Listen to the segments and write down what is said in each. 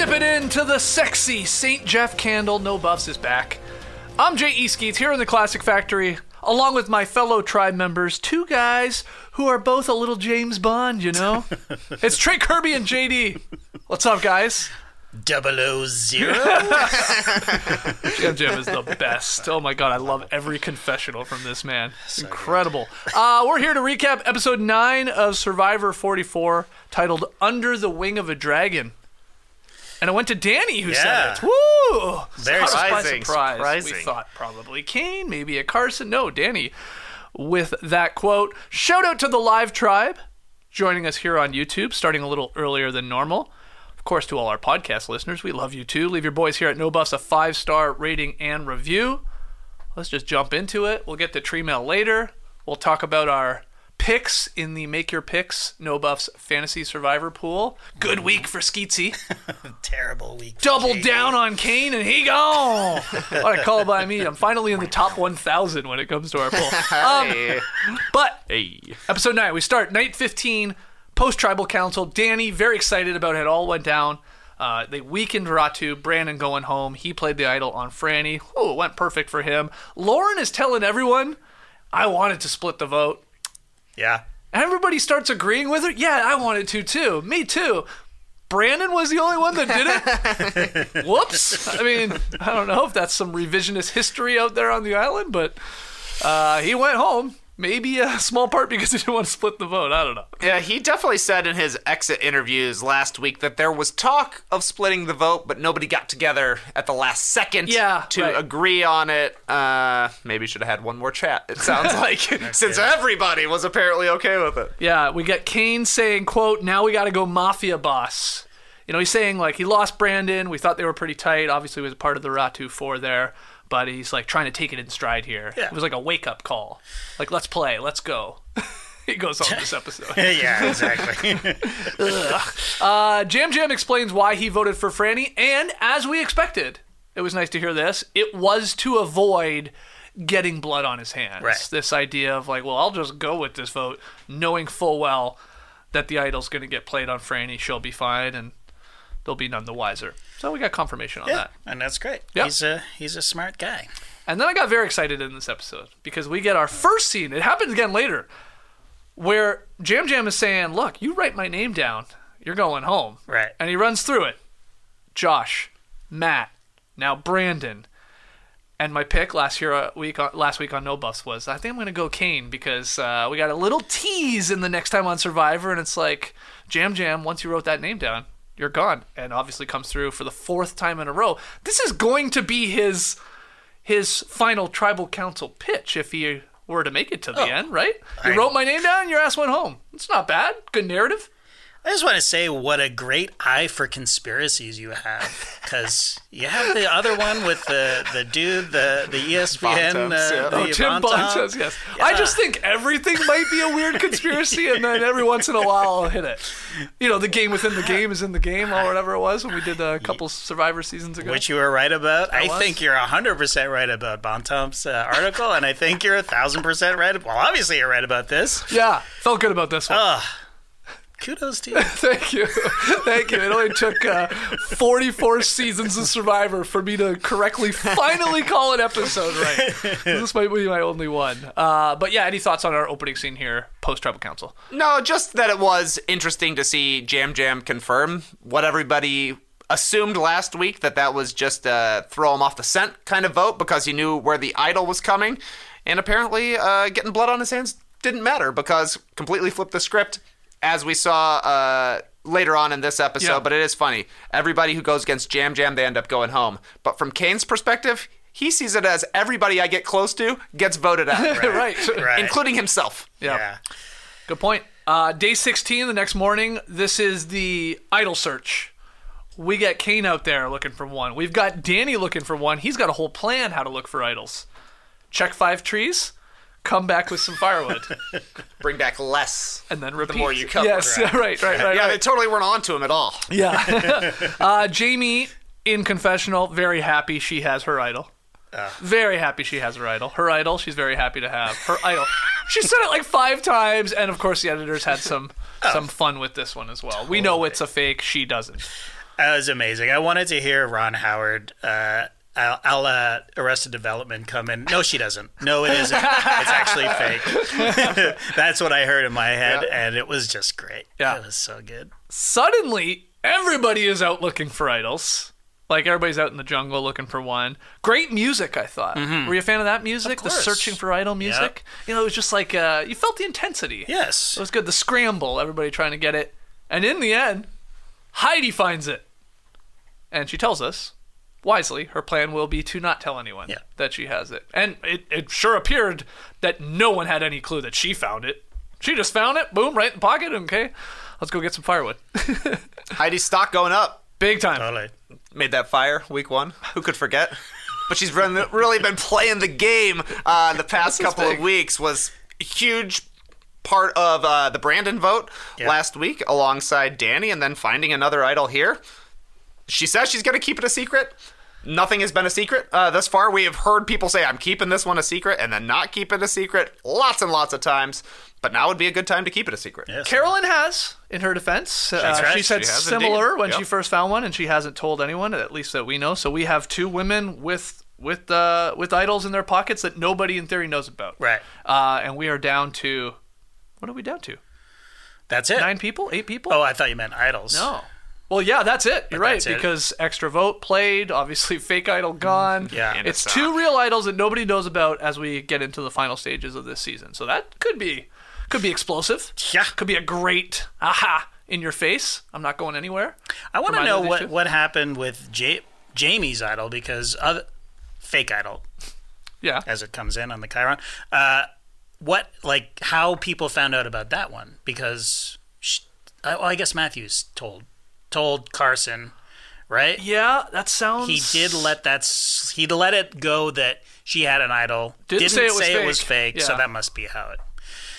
Dip it into the sexy St. Jeff candle. No Buffs is back. I'm J.E. Skeets here in the Classic Factory, along with my fellow tribe members, two guys who are both a little James Bond, you know? it's Trey Kirby and JD. What's up, guys? Double O zero. Yam Yam is the best. Oh my god, I love every confessional from this man. It's incredible. Uh, we're here to recap episode 9 of Survivor 44, titled Under the Wing of a Dragon. And it went to Danny who Yeah. said it. Woo! Very Caught us by surprising, surprise. surprising. We thought probably Kane, maybe a Carson. No, Danny with that quote. Shout out to the live tribe joining us here on YouTube, starting a little earlier than normal. Of course, to all our podcast listeners, we love you too. Leave your boys here at No Buffs a five star rating and review. Let's just jump into it. We'll get to tree mail later. We'll talk about our picks in the Make Your Picks No Buffs Fantasy Survivor pool. Good week for Skeetsy. Terrible week. Double JD. down on Kane and he gone. what a call by me. I'm finally in the top 1,000 when it comes to our pool. Um, but episode 9, we start night 15, post tribal council. Danny, very excited about how it all went down. Uh, they weakened Ratu, Brandon going home. He played the idol on Frannie. Oh, it went perfect for him. Lauren is telling everyone, I wanted to split the vote. Yeah. Everybody starts agreeing with her. Yeah, I wanted to too. Me too. Brandon was the only one that did it. Whoops. I mean, I don't know if that's some revisionist history out there on the island, but uh, he went home. Maybe a small part because he didn't want to split the vote. I don't know. Yeah, he definitely said in his exit interviews last week that there was talk of splitting the vote, but nobody got together at the last second Yeah, to right. agree on it. Uh, maybe should have had one more chat. It sounds like since everybody was apparently okay with it. Yeah, we got Kane saying, "quote Now we got to go mafia boss." You know, he's saying like he lost Brandon. We thought they were pretty tight. Obviously, he was part of the Ratu Four there, but he's like trying to take it in stride here. Yeah. It was like a wake up call. Like, let's play, let's go. he goes on this episode. yeah, exactly. Uh, Yam Yam explains why he voted for Frannie, and as we expected, it was nice to hear this. It was to avoid getting blood on his hands. Right. This idea of like, well, I'll just go with this vote, knowing full well that the idol's going to get played on Frannie. She'll be fine, and they'll be none the wiser. So we got confirmation on yeah, that. and that's great. Yep. He's a he's a smart guy. And then I got very excited in this episode because we get our first scene. It happens again later, where Yam Yam is saying, "Look, you write my name down, you're going home." Right. And he runs through it. Josh, Matt, now Brandon, and my pick last year uh, week on, last week on No Buffs was I think I'm gonna go Kane because uh, we got a little tease in the next time on Survivor, and it's like Yam Yam. Once you wrote that name down, you're gone, and obviously comes through for the fourth time in a row. This is going to be his his final tribal council pitch if he were to make it to the oh. end, right? You I- wrote my name down, your ass went home. It's not bad. Good narrative. I just want to say what a great eye for conspiracies you have, because you have the other one with the the dude, the the ESPN, Bontemps, uh, yeah. the Oh, Tim Bontemps. Bontemps, yes. I just think everything might be a weird conspiracy, and then every once in a while I'll hit it. You know, the game within the game is in the game, or whatever it was when we did a couple Survivor seasons ago. Which you were right about. I was. think you're 100% right about Bontemps' uh, article, and I think you're 1,000% right. Well, obviously, you're right about this. yeah, felt good about this one. Uh, Kudos to you. Thank you. Thank you. It only took uh, 44 seasons of Survivor for me to correctly finally call an episode right. This might be my only one. Uh, but yeah, any thoughts on our opening scene here, post Tribal Council? No, just that it was interesting to see Yam Yam confirm what everybody assumed last week that that was just a throw him off the scent kind of vote because he knew where the idol was coming. And apparently, uh, getting blood on his hands didn't matter because completely flipped the script. As we saw uh, later on in this episode, Yeah. but it is funny. Everybody who goes against Yam Yam, they end up going home. But from Kane's perspective, he sees it as everybody I get close to gets voted out, right. Right. including himself. Yeah. yeah. Good point. Uh, day 16, the next morning, this is the idol search. We got Kane out there looking for one. We've got Danny looking for one. He's got a whole plan how to look for idols. Check five trees, come back with some firewood, Bring back less. and then repeat. more you cover, Yes, right, right, right. right, yeah, they totally weren't onto him at all. Yeah. uh, Jaime in confessional, very happy she has her idol. Very happy she has her idol. Her idol, she's very happy to have. Her idol. She said it like five times, and of course the editors had some some fun with this one as well. We know it's a fake. She doesn't. That was amazing. I wanted to hear Ron Howard, uh, a la Arrested Development, come in. No, she doesn't. No, it isn't. It's actually fake. That's what I heard in my head, and it was just great. Yeah. It was so good. Suddenly, everybody is out looking for idols. Like everybody's out in the jungle looking for one. Great music, I thought. Were you a fan of that music? the searching for idol music. You know, it was just like uh, you felt the intensity. Yes. It was good. The scramble, everybody trying to get it. And in the end, Heidi finds it. And she tells us, wisely, her plan will be to not tell anyone Yeah. that she has it. And it, it sure appeared that no one had any clue that she found it. She just found it, boom, right in the pocket. Okay, let's go get some firewood. Heidi's stock going up. Big time. Totally. Made that fire week one. Who could forget? But she's run, really been playing the game uh, the past couple big. of weeks. Was a huge part of uh, the Brandon vote Yeah. last week alongside Danny, and then finding another idol here. She says she's going to keep it a secret. Nothing has been a secret uh, thus far. We have heard people say, I'm keeping this one a secret, and then not keep it a secret lots and lots of times. But now would be a good time to keep it a secret. Yes. Carolyn has, in her defense, uh, right. she said She has similar indeed. when Yep. she first found one, and she hasn't told anyone, at least that we know. So we have two women with with uh, with idols in their pockets that nobody in theory knows about. Right. Uh, and we are down to what are we down to? That's it. Nine people? Eight people? Oh, I thought you meant idols. no. Well, yeah, that's it. You're right it. because extra vote played. Obviously, fake idol gone. Yeah. And it's it's two real idols that nobody knows about as we get into the final stages of this season. So that could be could be explosive. Yeah. Could be a great aha in your face. I'm not going anywhere. I want to know what, two? what happened with Ja- Jaime's idol because other fake idol Yeah. as it comes in on the Chiron. Uh, what like how people found out about that one because sh I, well, I guess Matthews told told Carson, right? Yeah, that sounds. He did let that s- he let it go that she had an idol. Didn't say it was fake. fake, so Yeah. that must be how it.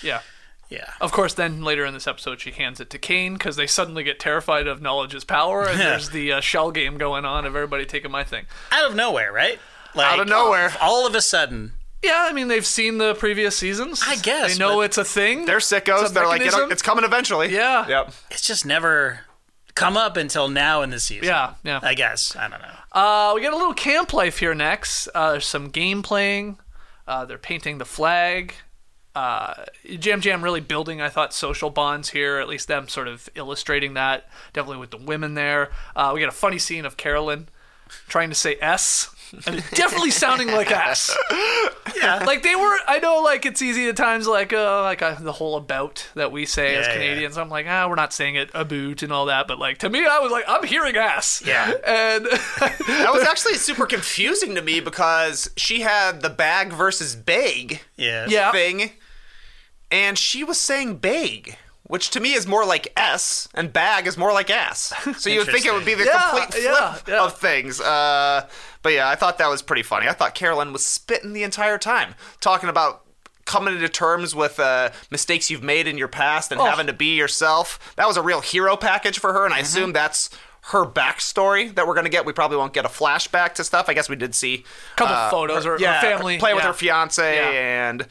Yeah. Yeah. Of course, then later in this episode, she hands it to Kane because they suddenly get terrified of knowledge is power, and there's the uh, shell game going on of everybody taking my thing. Out of nowhere, right? Like, Out of nowhere. All of a sudden. Yeah, I mean they've seen the previous seasons. I guess, they know but- it's a thing. They're sickos. It's a They're like, mechanism. "It'll- it's coming eventually. Yeah. Yep. It's just never come up until now in the season. Yeah, yeah. I guess. I don't know. Uh, we get a little camp life here next. Uh, there's some game playing. Uh, they're painting the flag. Uh, Yam Yam really building, I thought, social bonds here. At least them sort of illustrating that. Definitely with the women there. Uh, we get a funny scene of Carolyn trying to say S. And definitely sounding like ass. Yeah. Like they were, I know, like it's easy at times, like uh, like uh, the whole about that we say as Yeah, yeah. Canadians. I'm like, ah, we're not saying it about and all that, but like to me, I was like, I'm hearing ass. Yeah. And That was actually super confusing to me because she had the bag versus bag yeah. yeah, thing, and she was saying bag, which to me is more like S, and bag is more like ass. So you would think it would be the Yeah, complete flip yeah, yeah. of things. Uh, but yeah, I thought that was pretty funny. I thought Carolyn was spitting the entire time, talking about coming to terms with uh, mistakes you've made in your past and Oh. having to be yourself. That was a real hero package for her, and I Mm-hmm. assume that's her backstory that we're going to get. We probably won't get a flashback to stuff. I guess we did see a couple uh, photos her- or, yeah, family play with her fiance Yeah. and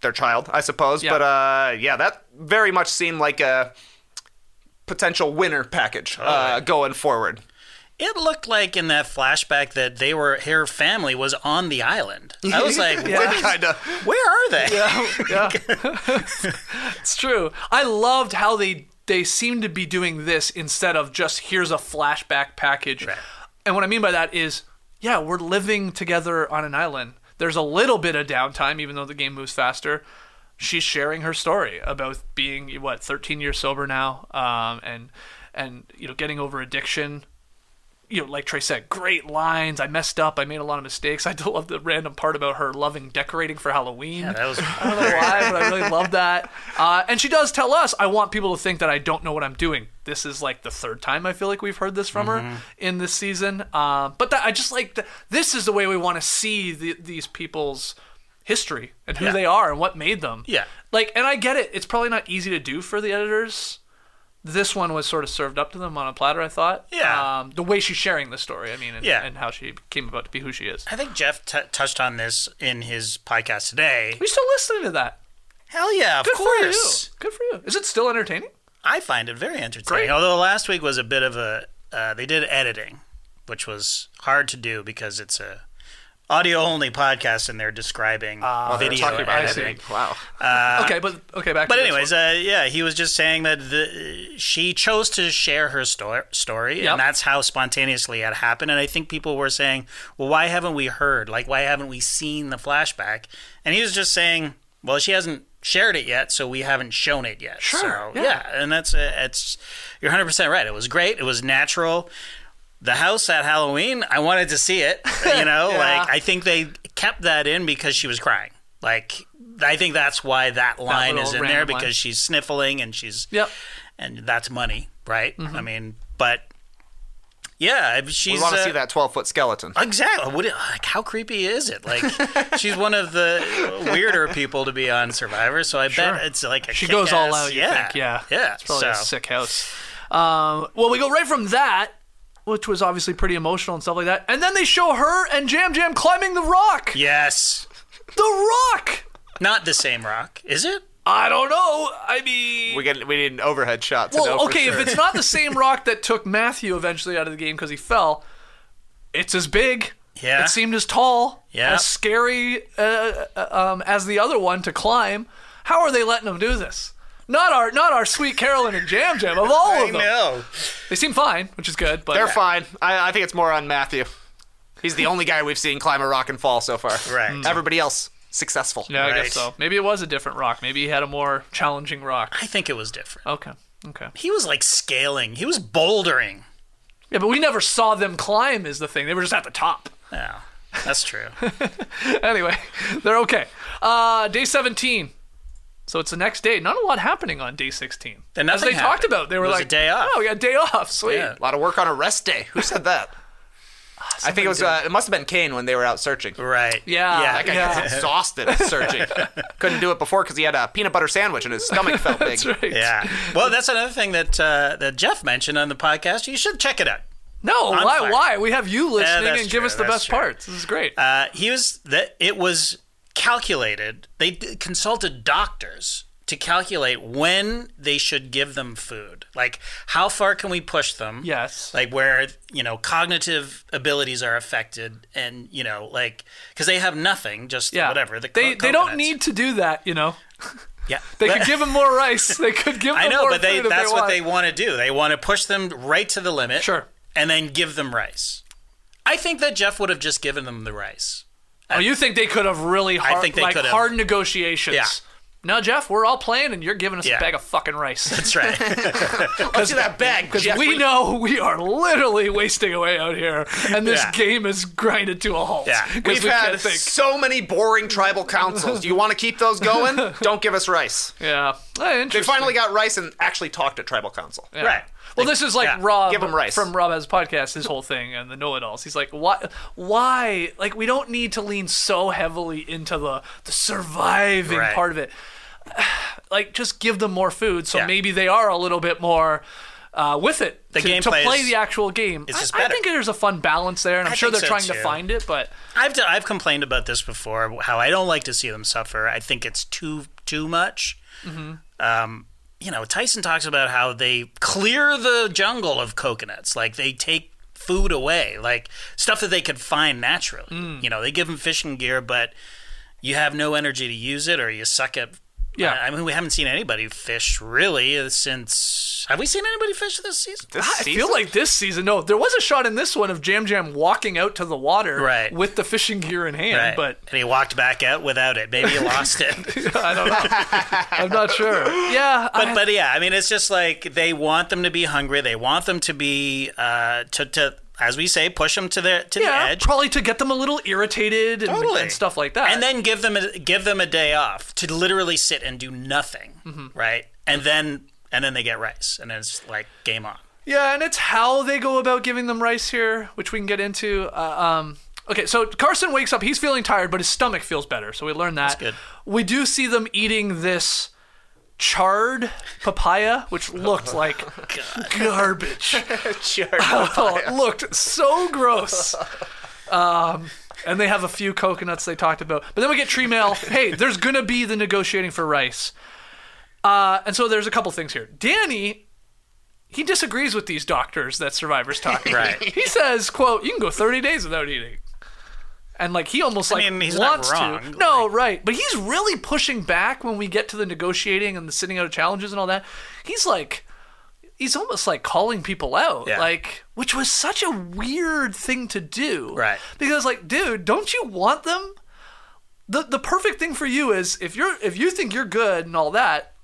their child, I suppose. Yeah. But uh, yeah, that very much seemed like a potential winner package uh, going forward. It looked like in that flashback that they were her family was on the island. I was like, what is- kind of. where are they? yeah. it's true. I loved how they they seem to be doing this instead of just here's a flashback package. Right. And what I mean by that is, yeah, we're living together on an island. There's a little bit of downtime, even though the game moves faster. she's sharing her story about being what 13 years sober now, um, and and you know getting over addiction. You know, like Trey said, great lines. I messed up. I made a lot of mistakes. I do love the random part about her loving decorating for Halloween. Yeah, that was I don't know why, but I really love that. Uh, and she does tell us, I want people to think that I don't know what I'm doing. This is like the third time I feel like we've heard this from Mm-hmm. her in this season. Uh, but that, I just like, the, this is the way we want to see the, these people's history and who Yeah. they are and what made them. Yeah. Like, and I get it. It's probably not easy to do for the editors. This one was sort of served up to them on a platter, I thought. Yeah. Um, the way she's sharing the story, I mean, and, Yeah. and how she came about to be who she is. I think Jeff t- touched on this in his podcast today. We still listening to that. Hell yeah, of Good course. for. Good for you. Is it still entertaining? I find it very entertaining. Great. Although last week was a bit of a, uh, they did editing, which was hard to do because it's a audio only podcast and they're describing Oh, they were video talking about editing. editing. Wow. okay, but okay, back. But to this anyways, one. uh, yeah, he was just saying that the, she chose to share her sto- story, Yep. and that's how spontaneously it happened. And I think people were saying, "Well, why haven't we heard? Like, why haven't we seen the flashback?" And he was just saying, "Well, she hasn't shared it yet, so we haven't shown it yet." Sure, So, yeah. yeah. and that's uh, it's you're 100 percent right. It was great. It was natural. The house at Halloween, I wanted to see it. You know, Yeah. like I think they kept that in because she was crying. Like I think that's why that line little is in there random line. because she's sniffling and she's Yep. and that's money, right? Mm-hmm. I mean, but yeah, she's We want to uh, see that 12 foot skeleton. Exactly. What, like, how creepy is it? Like, she's one of the weirder people to be on Survivor, so I bet it's like a She goes all out. You yeah, think? Yeah. yeah. It's probably a sick house. Um, well, we go right from that, which was obviously pretty emotional and stuff like that, and then they show her and Yam Yam climbing the rock. Yes, The rock. not the same rock, is it? I don't know. I mean, We get we need an overhead shot to know well, for okay, sure. if it's not the same rock that took Matthew eventually out of the game because he fell, it's as big. Yeah. It seemed as tall, Yeah. as scary uh, uh, um, as the other one to climb. How are they letting them do this? Not our, not our sweet Carolyn and Yam Yam of all I of them. I know. They seem fine, which is good. But They're fine. I, I think it's more on Matthew. He's the only guy we've seen climb a rock and fall so far. Right. Everybody else successful. Yeah, I Right. guess so. Maybe it was a different rock. Maybe he had a more challenging rock. I think it was different. Okay. Okay. He was like scaling. He was bouldering. Yeah, but we never saw them climb. Is the thing? They were just at the top. Yeah, that's true. anyway, they're okay. Uh, day 17. So it's the next day. Not a lot happening on day 16. And As nothing they talked about, they were It was a like, day off. Oh, we got a day off. Sweet. Yeah. A lot of work on a rest day. Who said that? I think it was. Uh, it must have been Kane when they were out searching. Right. Yeah, Yeah. That guy Yeah. gets exhausted searching. Couldn't do it before because he had a peanut butter sandwich and his stomach felt big. That's right. Yeah. Well, that's another thing that uh, that Jeff mentioned on the podcast. You should check it out. No, On why? fire. Why? We have you listening that's and give us the that's best true. parts. This is great. Uh, he was that it was calculated. They d- consulted doctors to calculate when they should give them food. Like how far can we push them? yes. Like where you know cognitive abilities are affected, and you know like because they have nothing, just yeah. whatever. The they co- they don't need to do that. You know. Yeah. They could give them more rice. They could give them I know, but they that's they what they want to do. They want to push them right to the limit. Sure. And then give them rice. I think that Jeff would have just given them the rice. Oh, you think they could have really hard, think they like could have. hard negotiations? Yeah. No, Jeff, we're all playing, and you're giving us Yeah. a bag of fucking rice. That's right. Let's that bag, Because we know we are literally wasting away out here, and this Yeah. game is grinded to a halt. Yeah. 'Cause We've we had can't think. so many boring tribal councils. Do you want to keep those going? Don't give us rice. Yeah. Eh, They interesting. finally got rice and actually talked at tribal council. Yeah. Right. Well, this is like yeah. Rob Give 'em rice. from Rob has podcast, his whole thing, and the know-it-alls. He's like, why? Why? Like, we don't need to lean so heavily into the the surviving Right. part of it. Like, just give them more food, so Yeah. maybe they are a little bit more uh, with it The to, to play the actual game. I, I think there's a fun balance there, and I'm I sure they're so, trying to find it. But I've I've complained about this before. How I don't like to see them suffer. I think it's too too much. Mm-hmm. Um, you know, Tyson talks about how they clear the jungle of coconuts. Like they take food away, like stuff that they could find naturally. Mm. You know, they give them fishing gear, but you have no energy to use it, or you suck at Yeah. I mean, we haven't seen anybody fish really since. Have we seen anybody fish this season? This I season? feel like this season. No, there was a shot in this one of Yam Yam walking out to the water Right. with the fishing gear in hand, Right. but and he walked back out without it. Maybe he lost it. I don't know. I'm not sure. Yeah, But I- but yeah, I mean, it's just like they want them to be hungry. They want them to be uh, to to as we say, push them to the to yeah, the edge. probably to get them a little irritated and, Totally. and stuff like that. and then give them a, give them a day off to literally sit and do nothing, Mm-hmm. right? And then and then they get rice, and it's like game on. Yeah, and it's how they go about giving them rice here, which we can get into. Uh, um, okay, so Carson wakes up. He's feeling tired, but his stomach feels better. So we learn that. That's good. We do see them eating this charred papaya, which looked like garbage. Oh, it looked so gross. Um, and they have a few coconuts they talked about. But then we get tree mail. Hey, there's going to be the negotiating for rice. Uh, and so there's a couple things here. Danny, he disagrees with these doctors that survivors talk about. Right. He says, quote, you can go 30 days without eating. And like he almost like mean, he's not wants wrong. to. No, right. But he's really pushing back when we get to the negotiating and the sitting out of challenges and all that. He's like he's almost like calling people out. Yeah. Like which was such a weird thing to do. Right. Because like, dude, don't you want them? The the perfect thing for you is if you're if you think you're good and all that,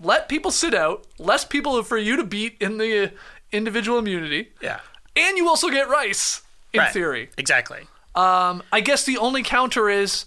let people sit out, less people for you to beat in the individual immunity, Yeah, and you also get rice in Right. theory. exactly. Um, I guess the only counter is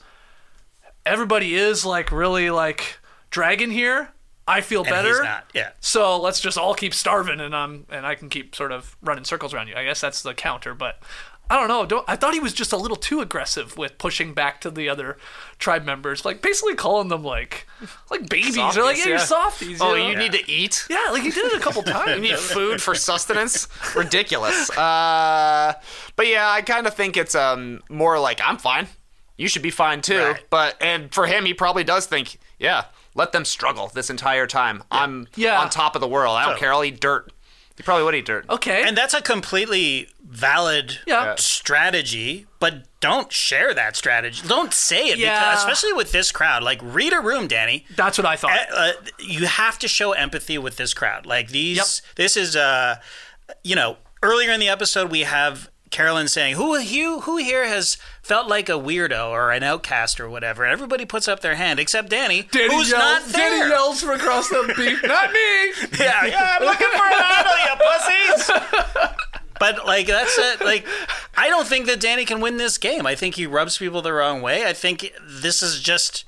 everybody is like really like dragon here. I feel And better. not. Yeah. So let's just all keep starving, and um, and I can keep sort of running circles around you. I guess that's the counter, but I don't know. Don't I thought he was just a little too aggressive with pushing back to the other tribe members, like basically calling them like like babies. They're like, yeah, you're softies. Oh, know? you need to eat? yeah, like he did it a couple times. You need food for sustenance? Ridiculous. Uh, but yeah, I kind of think it's um more like I'm fine. You should be fine too. Right. But and for him, he probably does think, yeah, let them struggle this entire time. I'm Yeah. on top of the world. I don't So- care. I'll eat dirt. He probably would eat dirt. okay, And that's a completely valid Yeah. strategy, but don't share that strategy. Don't say it, Yeah. because, especially with this crowd. Like, read a room, Danny. that's what I thought. Uh, uh, you have to show empathy with this crowd. Like these, this is, uh, you know, earlier in the episode we have Carolyn saying, "Who you who here has felt like a weirdo or an outcast or whatever?" And everybody puts up their hand except Danny, Danny who's yells, not there. Danny yells from across the beach. Not me. Yeah, yeah, I'm looking for an idol, you pussies. But like that's it. Like I don't think that Danny can win this game. I think he rubs people the wrong way. I think this is just.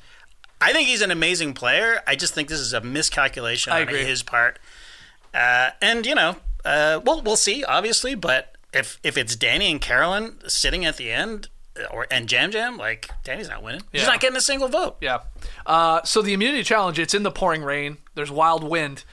I think he's an amazing player. I just think this is a miscalculation I on agree. his part. Uh, and you know, uh, well, we'll see, obviously. But if if it's Danny and Carolyn sitting at the end, or and Yam Yam, like Danny's not winning. He's not getting a single vote. Yeah. Uh, so the immunity challenge, it's in the pouring rain. There's wild wind.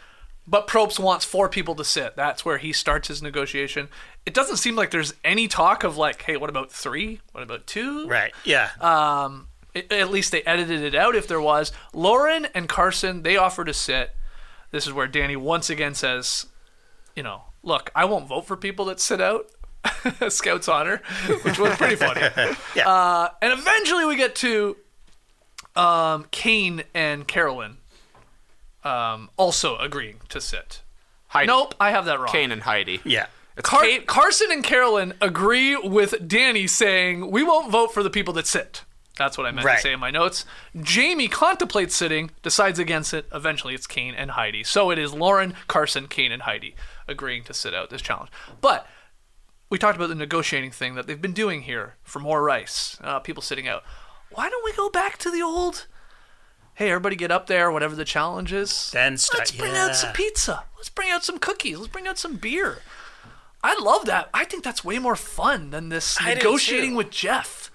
But Probst wants four people to sit. That's where he starts his negotiation. It doesn't seem like there's any talk of like, hey, what about three? What about two? Right? Yeah. Um, it- at least they edited it out if there was. Lauren and Carson, they offer to sit. This is where Danny once again says, you know, look, I won't vote for people that sit out. Scout's honor, which was pretty funny. Yeah. Uh, and eventually we get to um, Kane and Carolyn um, also agreeing to sit. Heidi. Nope, I have that wrong. Kane and Heidi. yeah. Car- Carson and Carolyn agree with Danny saying, We won't vote for the people that sit. That's what I meant Right. to say in my notes. Jaime contemplates sitting, decides against it. Eventually, it's Kane and Heidi. So it is Lauren, Carson, Kane, and Heidi agreeing to sit out this challenge. But we talked about the negotiating thing that they've been doing here for more rice, uh, people sitting out. Why don't we go back to the old? Hey, everybody, get up there. Whatever the challenge is. Then start- let's bring yeah. out some pizza. Let's bring out some cookies. Let's bring out some beer. I love that. I think that's way more fun than this I negotiating with Jeff.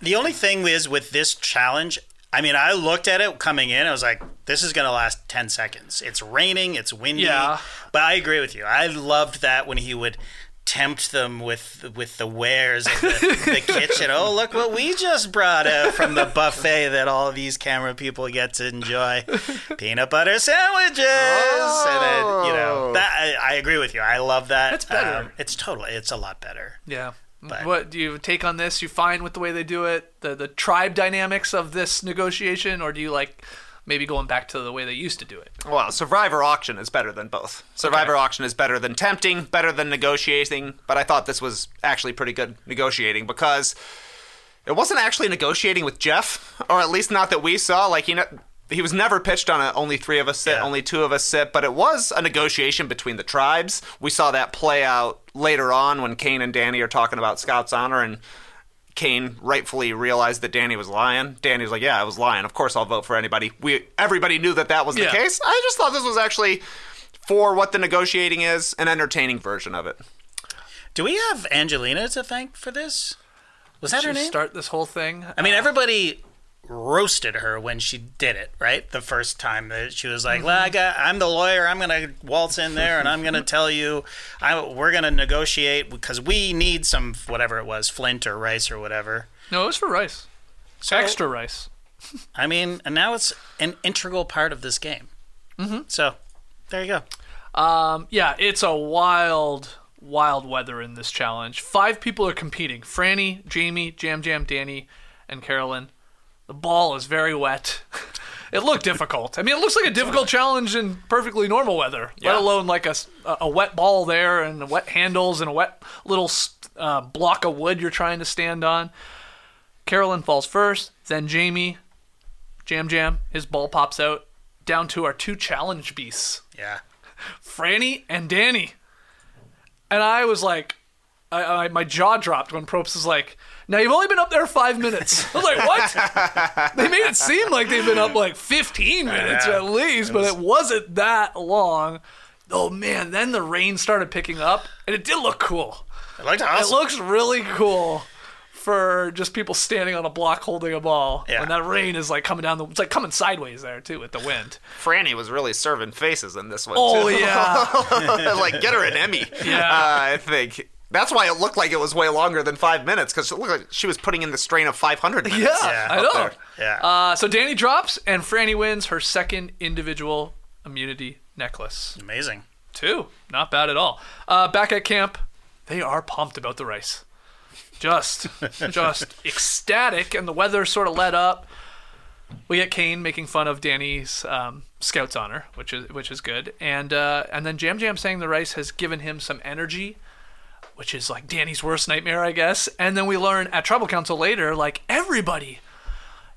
The only thing is with this challenge, I mean, I looked at it coming in. I was like, this is going to last 10 seconds. It's raining, it's windy. Yeah. But I agree with you. I loved that when he would tempt them with with the wares of the, the kitchen. Oh, look what we just brought out from the buffet that all these camera people get to enjoy. Peanut butter sandwiches. And then, you know, that I, I agree with you. I love that. That's better. Um, it's totally, it's a lot better. Yeah. But- what do you take on this? You fine with the way they do it, the the tribe dynamics of this negotiation, or do you like maybe going back to the way they used to do it. Well, Survivor Auction is better than both. Survivor Auction is better than tempting, better than negotiating, but I thought this was actually pretty good negotiating because it wasn't actually negotiating with Jeff, or at least not that we saw. Like he, ne- he was never pitched on a only three of us sit, Yeah. only two of us sit, but it was a negotiation between the tribes. We saw that play out later on when Kane and Danny are talking about Scout's honor and. Kane rightfully realized that Danny was lying. Danny was like, "Yeah, I was lying. Of course, I'll vote for anybody." We everybody knew that that was the Yeah. case. I just thought this was actually for what the negotiating is, an entertaining version of it. Do we have Angelina to thank for this? Was that her name? Start this whole thing. I mean, uh, everybody roasted her when she did it, right? The first time that she was like, "Well, I got, I'm the lawyer. I'm gonna waltz in there and I'm gonna tell you, I, we're gonna negotiate because we need some whatever it was, flint or rice or whatever." no, it was for rice. So, Extra rice. I mean, and now it's an integral part of this game. Mm-hmm. So, there you go. Um, yeah, it's a wild, wild weather in this challenge. Five people are competing: Frannie, Jaime, Yam Yam, Danny, and Carolyn. The ball is very wet. it looked difficult. I mean, it looks like a difficult challenge in perfectly normal weather, Yeah. let alone like a, a wet ball there and the wet handles and a wet little uh, block of wood you're trying to stand on. Carolyn falls first, then Jaime, Yam Yam, his ball pops out, down to our two challenge beasts. Yeah. Frannie and Danny. And I was like, I, I, my jaw dropped when Probst was like, now you've only been up there five minutes. I was like, what? they made it seem like they've been up like 15 minutes Yeah. at least, but it wasn't that long. Oh man, then the rain started picking up and it did look cool. It looked It looks really cool for just people standing on a block holding a ball. Yeah. When that rain is like coming down the, it's like coming sideways there too with the wind. Frannie was really serving faces in this one. Oh too. yeah. like get her an Emmy. Yeah. uh, I think that's why it looked like it was way longer than five minutes because it looked like she was putting in the strain of 500 minutes. Yeah, Yeah, I know. there. yeah. Uh, so Danny drops, and Frannie wins her second individual immunity necklace. Amazing. Two, not bad at all. Uh, back at camp, they are pumped about the race. Just, just ecstatic, and the weather sort of let up. We get Kane making fun of Danny's um, Scout's honor, which is which is good, and uh, and then Yam Yam saying the rice has given him some energy, which is like Danny's worst nightmare, I guess. And then we learn at Tribal Council later, like everybody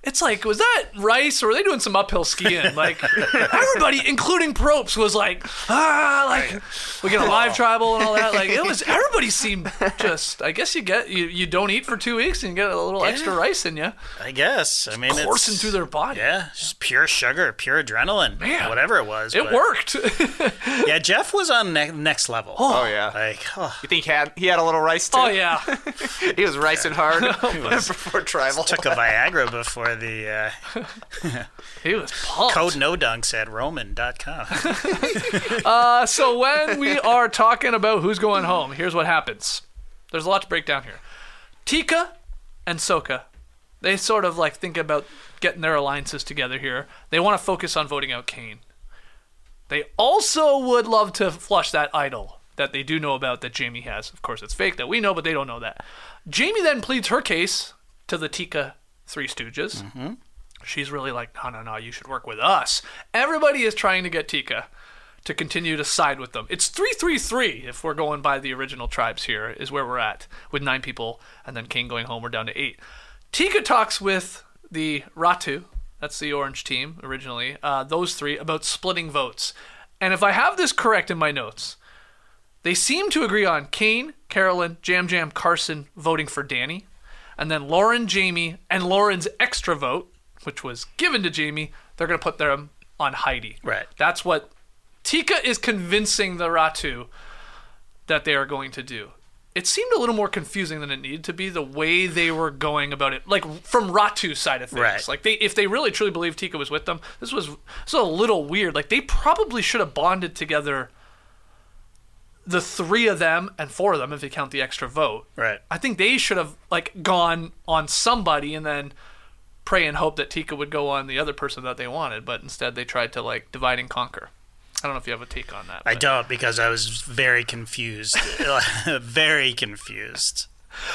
it's like, was that rice or were they doing some uphill skiing? Like, everybody, including Probst, was like, ah, like, we get a live tribal and all that. Like, it was, everybody seemed just, I guess you get, you, you don't eat for two weeks and you get a little extra rice in you, I guess. I mean, coursing it's, through their body. Yeah, just pure sugar, pure adrenaline, Man. whatever it was. It but- worked. Yeah, Jeff was on ne- next level. Oh yeah. Like, oh, you think he had he had a little rice too? oh, yeah. He was ricing hard before tribal. took a Viagra before the uh, He was pumped. code no dunks at roman.com. Uh, so when we are talking about who's going home, here's what happens. There's a lot to break down here. Tika and Soka, they sort of like think about getting their alliances together here. They want to focus on voting out Kane. They also would love to flush that idol that they do know about that Jaime has. Of course, it's fake that we know, but they don't know that. Jaime then pleads her case to the Tika Three Stooges. She's really like, no, no, no, you should work with us. Everybody is trying to get Tika to continue to side with them. It's 333 if we're going by the original tribes here, is where we're at, with nine people, and then Kane going home, we're down to eight. Tika talks with the Ratu, that's the orange team originally, uh, those three, about splitting votes. And if I have this correct in my notes, they seem to agree on Kane, Carolyn, Yam Yam, Carson voting for Danny, and then Lauren, Jaime, and Lauren's extra vote, which was given to Jaime, they're going to put them on Heidi. Right. That's what Tika is convincing the Ratu that they are going to do. It seemed a little more confusing than it needed to be the way they were going about it, like from Ratu's side of things. Right. Like they, if they really truly believed Tika was with them, this was this was a little weird. Like they probably should have bonded together. The three of them and four of them, if you count the extra vote. Right. I think they should have like gone on somebody and then pray and hope that Tika would go on the other person that they wanted, but instead they tried to like divide and conquer. I don't know if you have a take on that. I but- don't because I was very confused. very confused.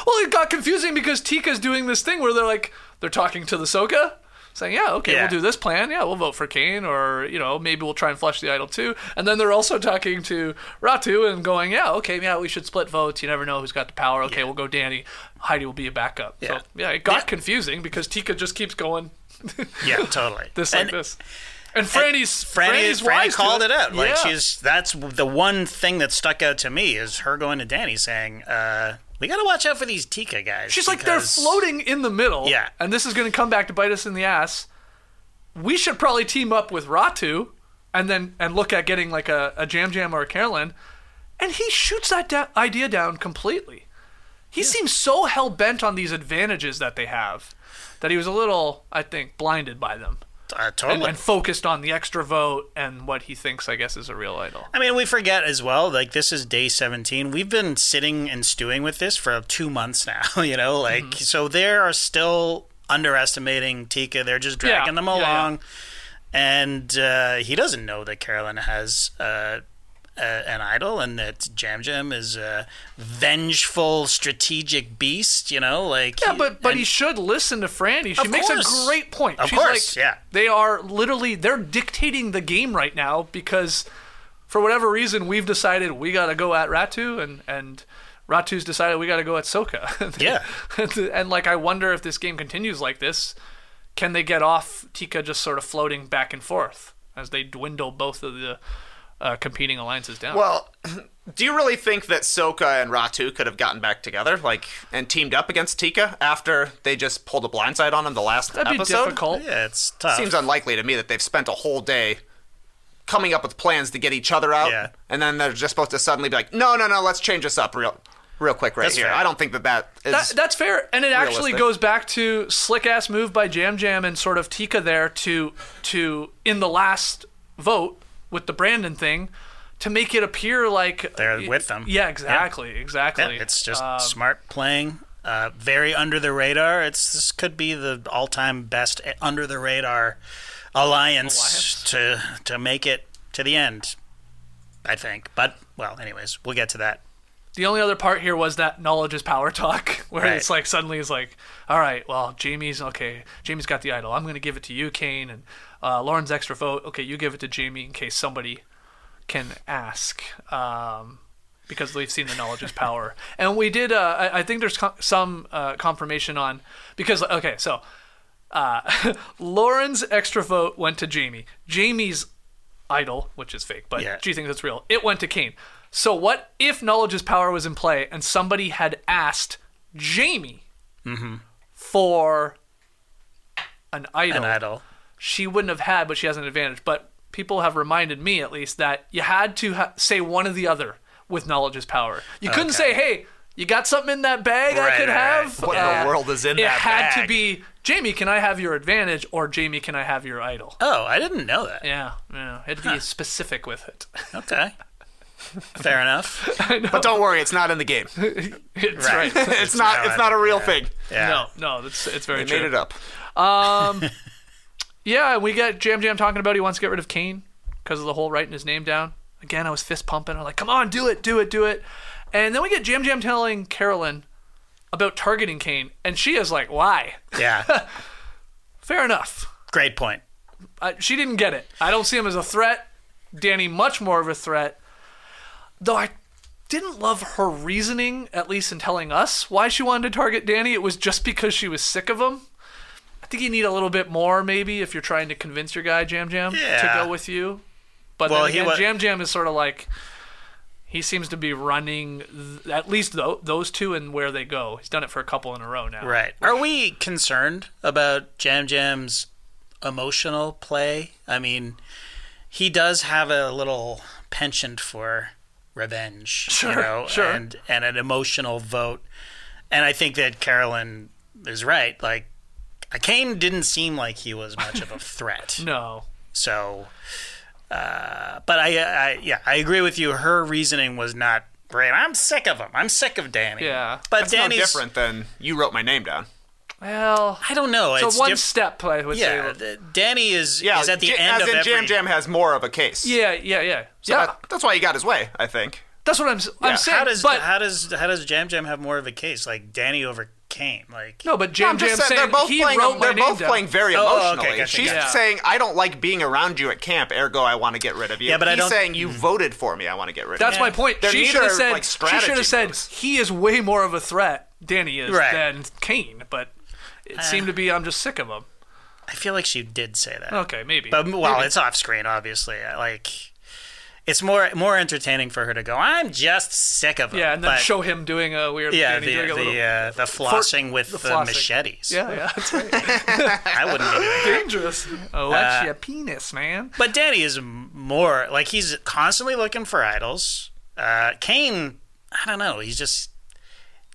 Well, it got confusing because Tika's doing this thing where they're like they're talking to the Soka. Saying, "Yeah, okay, Yeah. we'll do this plan. Yeah, we'll vote for Kane, or you know, maybe we'll try and flush the idol too." And then they're also talking to Ratu and going, "Yeah, okay, yeah, we should split votes. You never know who's got the power. Okay, we'll go Danny. Heidi will be a backup." Yeah. So yeah, it got Yeah. confusing because Tika just keeps going Yeah, totally. this and, like this. And Frannie's Frannie, Frannie's Frannie wise to called it out. Like Yeah. she's that's the one thing that stuck out to me is her going to Danny saying, uh, "We got to watch out for these Tika guys." She's like they're because- floating in the middle. Yeah. And this is going to come back to bite us in the ass. We should probably team up with Ratu and then and look at getting like a, a Yam Yam or a Carolyn. And he shoots that da- idea down completely. He seems so hell bent on these advantages that they have that he was a little, I think, blinded by them. Uh, And, totally. and focused on the extra vote and what he thinks, I guess, is a real idol. I mean, we forget as well. Like this is day seventeen. We've been sitting and stewing with this for two months now. You know, like Mm-hmm. so they are still underestimating Tika. They're just Yeah, dragging them yeah, yeah. along, and uh, he doesn't know that Carolyn has. Uh, uh, an idol, and that Yam Yam is a vengeful, strategic beast. You know, like Yeah, but but and- he should listen to Frannie. She makes course. a great point. Of She's course, like, yeah. They are literally they're dictating the game right now because for whatever reason we've decided we got to go at Ratu and and Ratu's decided we got to go at Soka. Yeah. and like I wonder if this game continues like this, can they get off Tika just sort of floating back and forth as they dwindle both of the uh, competing alliances down? Well, do you really think that Soka and Ratu could have gotten back together, like, and teamed up against Tika after they just pulled a blindside on him the last that'd be episode? difficult. yeah, it's tough. Seems unlikely to me that they've spent a whole day coming up with plans to get each other out, Yeah. and then they're just supposed to suddenly be like, "No, no, no, let's change this up real, real quick right That's here." fair. I don't think that that is. That, that's fair, and it actually goes back to slick ass move by Yam Yam and sort of Tika there to to in the last vote with the Brandon thing to make it appear like They're with them. Yeah, exactly, Yeah, exactly. it's just Um, smart playing. Uh, very under the radar. It's this could be the all-time best under the radar alliance, Alliance? to to make it to the end. I think, but well, anyways, we'll get to that. The only other part here was that knowledge is power talk, where Right. it's like suddenly it's like, all right, well, Jaime's okay. Jaime's got the idol. I'm going to give it to you, Kane, and uh, Lauren's extra vote. Okay, you give it to Jaime in case somebody can ask, um, because we've seen the knowledge is power. And we did. Uh, I, I think there's co- some uh, confirmation on because okay, so uh, Lauren's extra vote went to Jaime. Jaime's idol, which is fake, but Yeah. she thinks it's real. It went to Kane. So what if knowledge is power was in play and somebody had asked Jaime mm-hmm. for an idol? An idol. She wouldn't have had, but she has an advantage. But people have reminded me, at least, that you had to ha- say one or the other with knowledge is power. You couldn't say, "Hey, you got something in that bag I could right, have." What in the uh, world is in it that It had to be Jaime. Can I have your advantage, or Jaime? Can I have your idol? Oh, I didn't know that. Yeah, yeah. It had to be specific with it. Okay. Fair enough. but don't worry, it's not in the game. it's Right. right. it's not. It's not a real thing. Yeah. No, no, that's it's very They true. made it up. Um, yeah, we got Yam Yam talking about he wants to get rid of Kane because of the whole writing his name down. Again, I was fist pumping. I'm like, come on, do it, do it, do it. And then we get Yam Yam telling Carolyn about targeting Kane, and she is like, why? Yeah. Fair enough. Great point. I, she didn't get it. I don't see him as a threat. Danny, much more of a threat. Though I didn't love her reasoning, at least in telling us why she wanted to target Danny. It was just because she was sick of him. I think you need a little bit more, maybe, if you're trying to convince your guy, Yam Yam, to go with you. But Well, then he again, wa- Yam Yam is sort of like. He seems to be running th- at least tho- those two and where they go. He's done it for a couple in a row now. Right. Are we concerned about Yam Yam's emotional play? I mean, he does have a little penchant for revenge, Sure, you know, sure. and and an emotional vote. And I think that Carolyn is right. Like, Kane didn't seem like he was much of a threat. No. So, uh, but I, I, yeah, I agree with you. Her reasoning was not great. I'm sick of him. I'm sick of Danny. Yeah. but That's Danny's no different than you wrote my name down. Well, I don't know. so it's one diff- step, I would Yeah, say. Danny is Yeah, is at the J- end as of in every. Yam Yam has more of a case. Yeah, yeah, yeah. So yeah. that- that's why he got his way. I think. That's what I'm. s- I'm saying. How does but how does how does Yam Yam have more of a case? Like Danny over Kane. Like, No, but I'm Jam just Jam saying saying they're both he playing. wrote They're name both down. playing very oh, oh, okay, emotionally. gotcha, She's yeah. saying, "I don't like being around you at camp. Ergo, I want to get rid of you." Yeah, but I He's don't- saying you mm-hmm. voted for me. I want to get rid That's of you. That's my point. They're she should have said. like, she should have said he is way more of a threat. Danny is Right. than Kane, but it seemed to be I'm just sick of him. I feel like she did say that. Okay, maybe. But well, Maybe. it's off screen, obviously. Like, it's more more entertaining for her to go. I'm just sick of him. yeah, and then But, show him doing a weird. Yeah, the doing a the little, uh, the flossing with the flossing. machetes. yeah, yeah, that's right. I wouldn't be doing that. Dangerous. Alexia Uh, penis, man. But Danny is more like he's constantly looking for idols. Uh, Kane, I don't know. He's just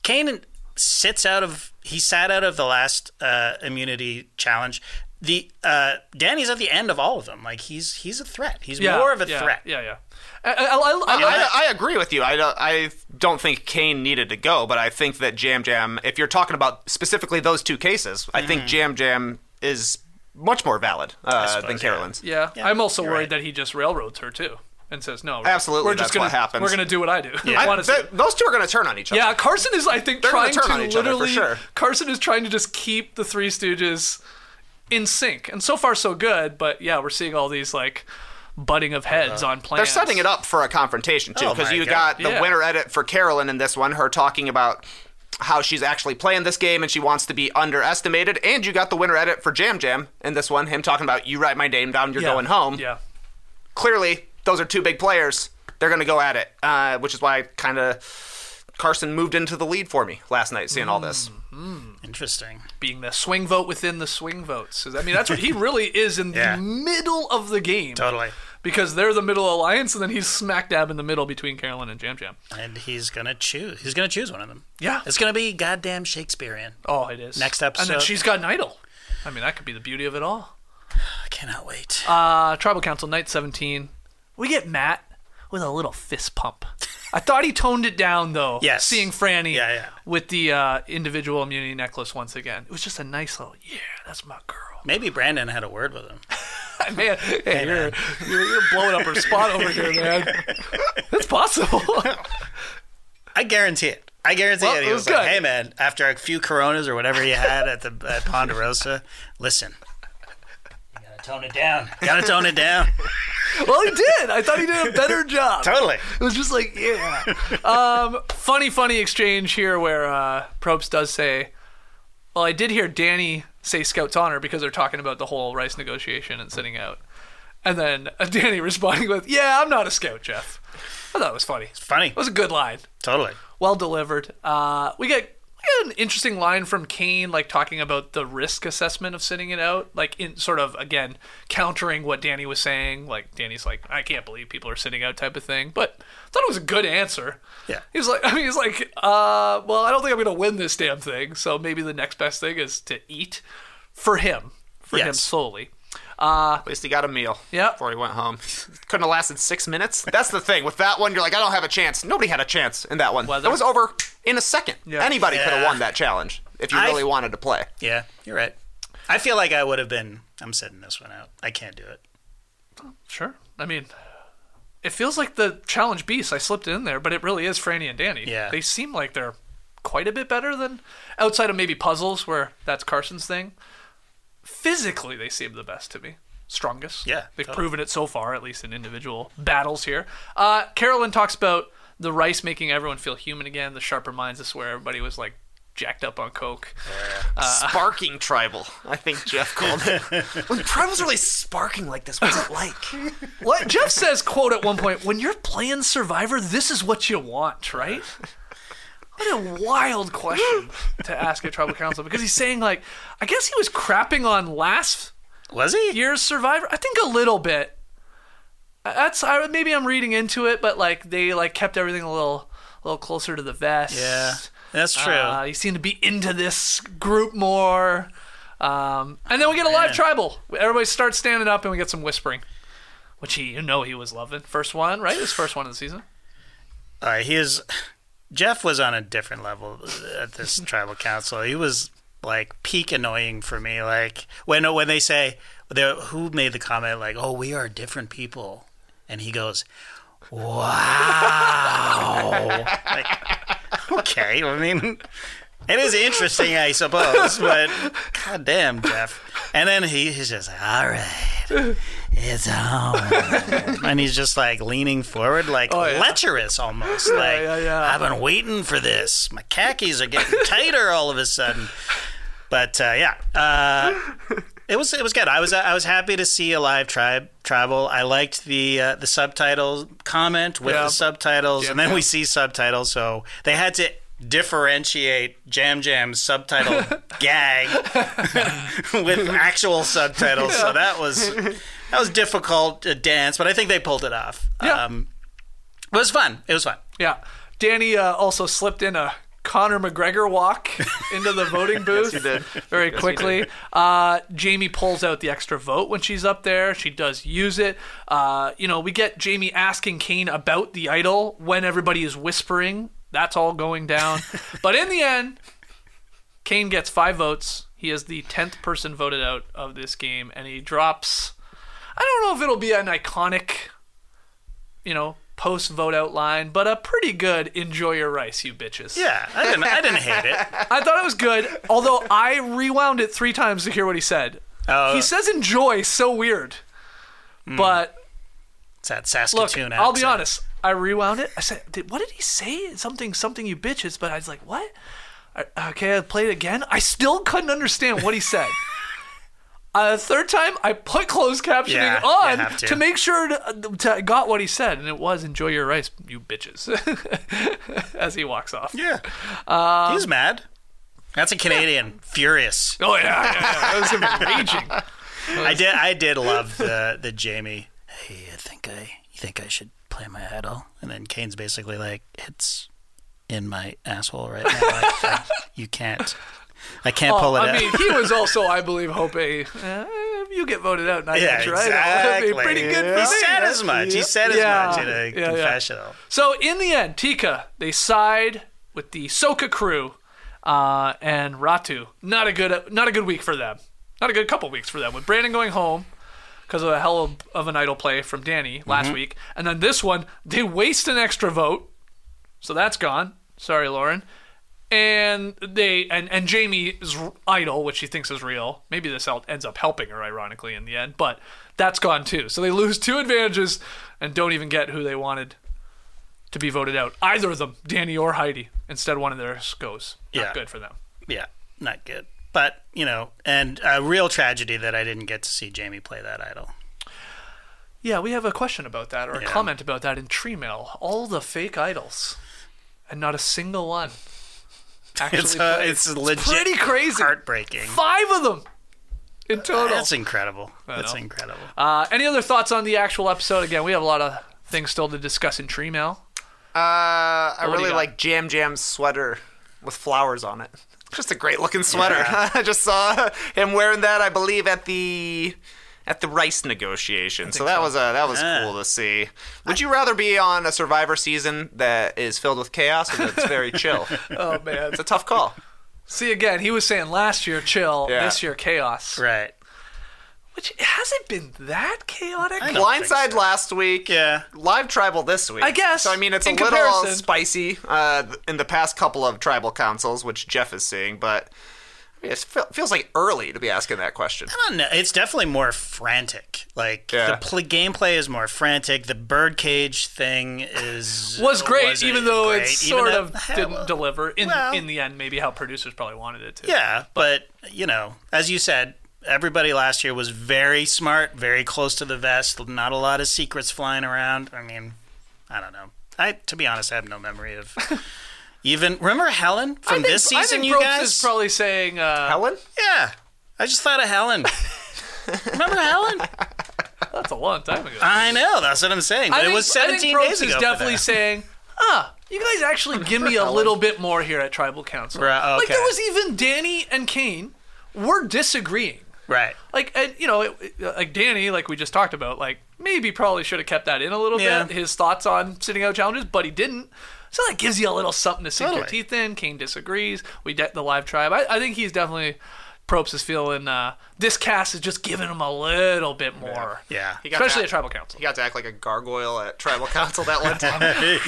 Kane sits out of he sat out of the last uh, immunity challenge. The uh, Danny's at the end of all of them. Like he's he's a threat. He's Yeah, more of a yeah, threat. Yeah, yeah. I, I, I, I, I, I agree with you. I don't, I don't think Kane needed to go, but I think that Yam Yam, if you're talking about specifically those two cases, I think Yam Yam is much more valid uh, suppose, than yeah. Carolyn's. yeah, Yeah, I'm also you're worried right. that he just railroads her too, and says no. Absolutely, we're just that's gonna what happens. we're gonna do what I do. I- th- those two are going to turn on each other. Yeah, Carson is, I think, They're trying turn on to each other, for literally. sure. Carson is trying to just keep the Three Stooges in sync, and so far so good. But yeah, we're seeing all these like butting of heads uh, on plans. They're setting it up for a confrontation too, Oh because my you God. got the Yeah. winner edit for Carolyn in this one, her talking about how she's actually playing this game and she wants to be underestimated, and you got the winner edit for Yam Yam in this one, him talking about you write my name down, you're Yeah. going home. Yeah, Clearly, those are two big players. They're going to go at it, uh, which is why kind of Carson moved into the lead for me last night, seeing all this. Interesting. being the swing vote within the swing votes. I mean, that's what he really is in Yeah. the middle of the game. Totally. Because they're the middle alliance, and then he's smack dab in the middle between Carolyn and Yam Yam. And he's gonna choose. He's gonna choose one of them. Yeah. It's gonna be goddamn Shakespearean. Oh, it is. Next episode, And then she's got an idol. I mean, that could be the beauty of it all. I cannot wait. Uh, Tribal Council, night 17. We get Matt with a little fist pump. I thought he toned it down, though. Yes. Seeing Frannie Yeah, yeah. with the uh, individual immunity necklace once again. It was just a nice little, yeah, that's my girl. Maybe Brandon had a word with him. man, hey, you're, you're, you're blowing up her spot over here, man. It's possible. I guarantee it. I guarantee Well, it. He it was, was like, "Hey, man, after a few Coronas or whatever he had at the at Ponderosa, listen, you gotta tone it down. You gotta tone it down. Well, he did. I thought he did a better job. Totally. It was just like, yeah. Um, funny, funny exchange here where uh, Probst does say, well, I did hear Danny say Scout's honor because they're talking about the whole Rice negotiation and sitting out. And then uh, Danny responding with, yeah, I'm not a Scout, Jeff. I thought it was funny. It's funny. It was a good line. Totally. well delivered. Uh, we get an interesting line from Kane, like talking about the risk assessment of sitting it out, like in sort of again countering what Danny was saying. Like Danny's like, I can't believe people are sitting out, type of thing. But I thought it was a good answer. Yeah. He's like, I mean, he's like, uh, well, I don't think I'm going to win this damn thing. So maybe the next best thing is to eat for him, for him Yes. Solely. At least he got a meal Yep. before he went home. Couldn't have lasted six minutes. That's the thing. With that one, you're like, I don't have a chance. Nobody had a chance in that one. Weather. That was over in a second. Yeah. Anybody could have won that challenge if you I- really wanted to play. Yeah, you're right. I feel like I would have been. I'm sitting this one out. I can't do it. Sure. I mean, it feels like the challenge beast. I slipped in there, but it really is Frannie and Danny. Yeah. They seem like they're quite a bit better than outside of maybe puzzles, where that's Carson's thing. Physically, they seem the best to me. Strongest. Yeah, They've totally. proven it so far, at least in individual battles here. Uh, Carolyn talks about the rice making everyone feel human again. The sharper minds. This is where everybody was like jacked up on coke. uh Sparking tribal, I think Jeff called it. when tribal's really sparking like this, what's it like? What Jeff says, quote at one point, when you're playing Survivor, this is what you want, right? What a wild question to ask a Tribal Council because he's saying like, I guess he was crapping on last Was he? year's Survivor. I think a little bit. Uh, That's I, maybe I'm reading into it, but like they like kept everything a little, a little closer to the vest. Yeah, that's true. Uh, he seemed to be into this group more. Um, and then we get a live tribal. Everybody starts standing up and we get some whispering, which he, you know, he was loving. First one, right? His first one of the season. uh, he is. Jeff was on a different level at this tribal council. He was like peak annoying for me. Like when when they say who made the comment like, "Oh, we are different people," and he goes, "Wow." like, okay, I mean, It is interesting, I suppose, but god damn, Jeff. And then he, he's just like, all right, it's home. and he's just like leaning forward, like Oh, yeah. lecherous almost. like, yeah, yeah. I've been waiting for this. My khakis are getting tighter all of a sudden. But uh, yeah, uh, it was it was good. I was I was happy to see a live tribe tribal. I liked the uh, the subtitles comment with Yeah. the subtitles, and then we see subtitles. So they had to differentiate Yam Yam's subtitle gag with actual subtitles. So that was that was difficult to dance, but I think they pulled it off. Yeah. Um, it was fun. It was fun. Yeah. Danny uh, also slipped in a Conor McGregor walk into the voting booth he did. very Yes, he quickly. did. Uh, Jaime pulls out the extra vote when she's up there. She does use it. Uh, you know, we get Jaime asking Kane about the idol when everybody is whispering. That's all going down. but in the end, Kane gets five votes. He is the 10th person voted out of this game, and he drops. I don't know if it'll be an iconic, you know, post vote out line, but a pretty good enjoy your rice, you bitches. Yeah, I didn't I didn't hate it. I thought it was good, although I rewound it three times to hear what he said. Oh, He says enjoy so weird. Hmm. But it's that look, Saskatoon I'll be honest. I rewound it. I said, did, "What did he say? Something, something, you bitches." But I was like, "What?" I- Okay, I played it again. I still couldn't understand what he said. Uh, third time, I put closed captioning Yeah, you on have to. make sure to, to got what he said, and it was "Enjoy your rice, you bitches," as he walks off. Yeah. Um, He's mad. That's a Canadian. Furious. Oh yeah, yeah, yeah. It was raging. I did I did love the the Jaime. Hey, I think I you think I should play my idol? And then Kane's basically like, It's in my asshole right now. I, I, you can't I can't pull it Oh, I out. mean, he was also, I believe, hoping uh, you get voted out, I yeah, your exactly. be pretty good he for me. said as much. He said as Yeah. much in a Yeah, yeah. confessional. So in the end, Tika they side with the Soka crew uh, and Ratu. Not a good, not a good week for them. Not a good couple weeks for them. With Brandon going home because of a hell of, of an idol play from Danny last week, and then this one they waste an extra vote, so that's gone. Sorry, Lauren. And they and and Jaime's idol, which she thinks is real. Maybe this ends up helping her, ironically, in the end. But that's gone too. So they lose two advantages and don't even get who they wanted to be voted out. Either of them, Danny or Heidi. Instead, one of theirs goes. Not Yeah. good for them. Yeah, not good. But, you know, and a real tragedy that I didn't get to see Jaime play that idol. Yeah, we have a question about that or a Yeah. comment about that in tree mail. All the fake idols, and not a single one. Actually, It's uh, played. it's legit pretty crazy. heartbreaking. Five of them in total. That's incredible. That's incredible. Uh, any other thoughts on the actual episode? Again, we have a lot of things still to discuss in tree mail. Uh, I What do you really like Yam Yam's sweater with flowers on it. Just a great looking sweater. I just saw him wearing that, I believe, at the at the rice negotiation. So that so. was uh, that was Yeah. cool to see. Would you rather be on a Survivor season that is filled with chaos or that's very chill? Oh man! It's a tough call. See again, he was saying last year chill, Yeah. this year chaos. Right. Which hasn't been that chaotic. I don't think Blindside so. last week. Yeah. Live tribal this week. I guess, So I mean, it's in a little comparison. spicy uh, in the past couple of tribal councils, which Jeff is seeing, but I mean, it feels like early to be asking that question. I don't know. It's definitely more frantic. Like Yeah. the pl- gameplay is more frantic. The birdcage thing is was great, wasn't even though it great. Even sort though- of hell, didn't deliver in well- in the end. Maybe how producers probably wanted it to. Yeah, but you know, as you said, everybody last year was very smart, very close to the vest. Not a lot of secrets flying around. I mean, I don't know. I, to be honest, I have no memory of even. Remember Helen from think, this I season? think you Probst guys? is probably saying uh, Helen? yeah, I just thought of Helen. Remember Helen? that's a long time ago. I know. That's what I'm saying. I But think, it was I think 17 Probst days ago. is for definitely that. saying, ah, you guys actually give me a little bit more here at Tribal Council. Right, Like there was even Danny and Kane were disagreeing. right. Like and you know, it, it- like Danny, like we just talked about, like maybe probably should have kept that in a little Yeah. bit. His thoughts on sitting out challenges, but he didn't. So that gives you a little something to sink your teeth in. Kane disagrees. We get the live tribe. I, I think he's definitely Probst is feeling uh, this cast is just giving him a little bit more. Yeah. He got Especially to at Tribal Council. He got to act like a gargoyle at tribal council that one time.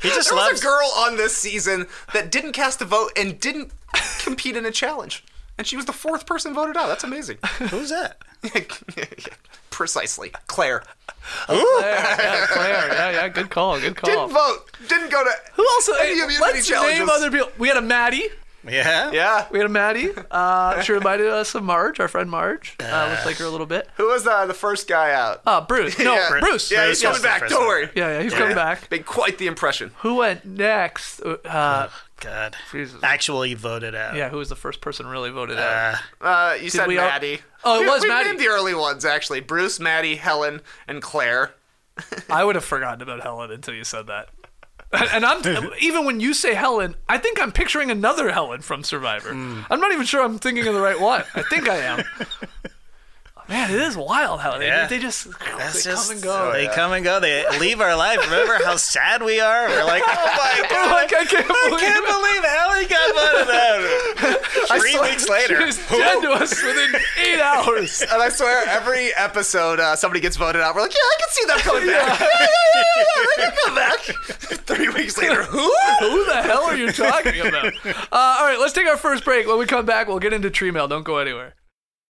He just There loves was a girl on this season that didn't cast a vote and didn't compete in a challenge. And she was the fourth person voted out. That's amazing. Who's that? Precisely. Claire. Claire, yeah, Claire, yeah, yeah, good call, good call. Didn't vote. Didn't go to Who else? any hey, immunity let's challenges. name other people. We had a Maddie. Yeah. Yeah. We had a Maddie. Uh, she reminded us of Marge, our friend Marge. Uh, looked like her a little bit. Who was uh, the first guy out? Uh, Bruce. No, Yeah. Bruce. Yeah, Bruce he's coming back. first Don't worry. Yeah, yeah, he's coming back. Made quite the impression. Who went next? Uh, God. Jesus. Actually voted out. yeah, who was the first person really voted out? Uh, Uh, you said we all- Maddie. Oh, it We- was we Maddie. named the early ones actually. Bruce, Maddie, Helen, and Claire. I would have forgotten about Helen until you said that. And I'm even when you say Helen, I think I'm picturing another Helen from Survivor. I'm not even sure I'm thinking of the right one. I think I am. Man, it is wild how they, Yeah. they just That's they just, come and go. They come and go. They leave our life. Remember how sad we are? We're like, oh my We're god. like, I can't I believe can't it. believe Ellie got voted out. Three weeks later. She was dead to us within eight hours. And I swear, every episode uh, somebody gets voted out. We're like, yeah, I can see them coming back. Yeah, yeah, yeah, yeah, yeah, they can come back. Three weeks later, who? Who the hell are you talking about? Uh, all right, let's take our first break. When we come back, we'll get into tree mail. Don't go anywhere.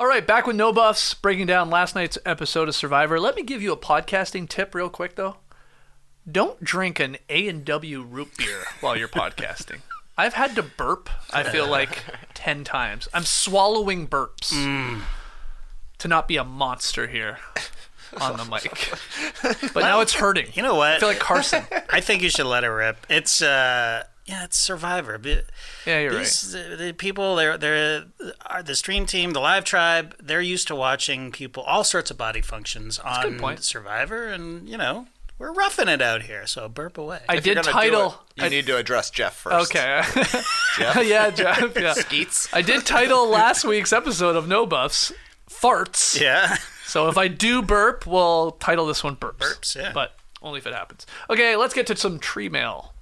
All right, back with no buffs, breaking down last night's episode of Survivor. Let me give you a podcasting tip real quick though. Don't drink an A and W root beer while you're podcasting. I've had to burp. I feel like ten times. I'm swallowing burps to not be a monster here on the mic. But now it's hurting. You know what? I feel like Carson. I think you should let it rip. It's uh yeah, it's Survivor. But Yeah, you're right. These uh, the people, they're they're are the stream team, the live tribe. They're used to watching people, all sorts of body functions on point. Survivor, and you know we're roughing it out here. So burp away. I If did title. it, you need to address Jeff first. Okay. yeah, Jeff. Yeah. Skeets. I did title last week's episode of No Buffs farts. yeah. So if I do burp, we'll title this one burps. Burps, yeah. But only if it happens. Okay, let's get to some tree mail.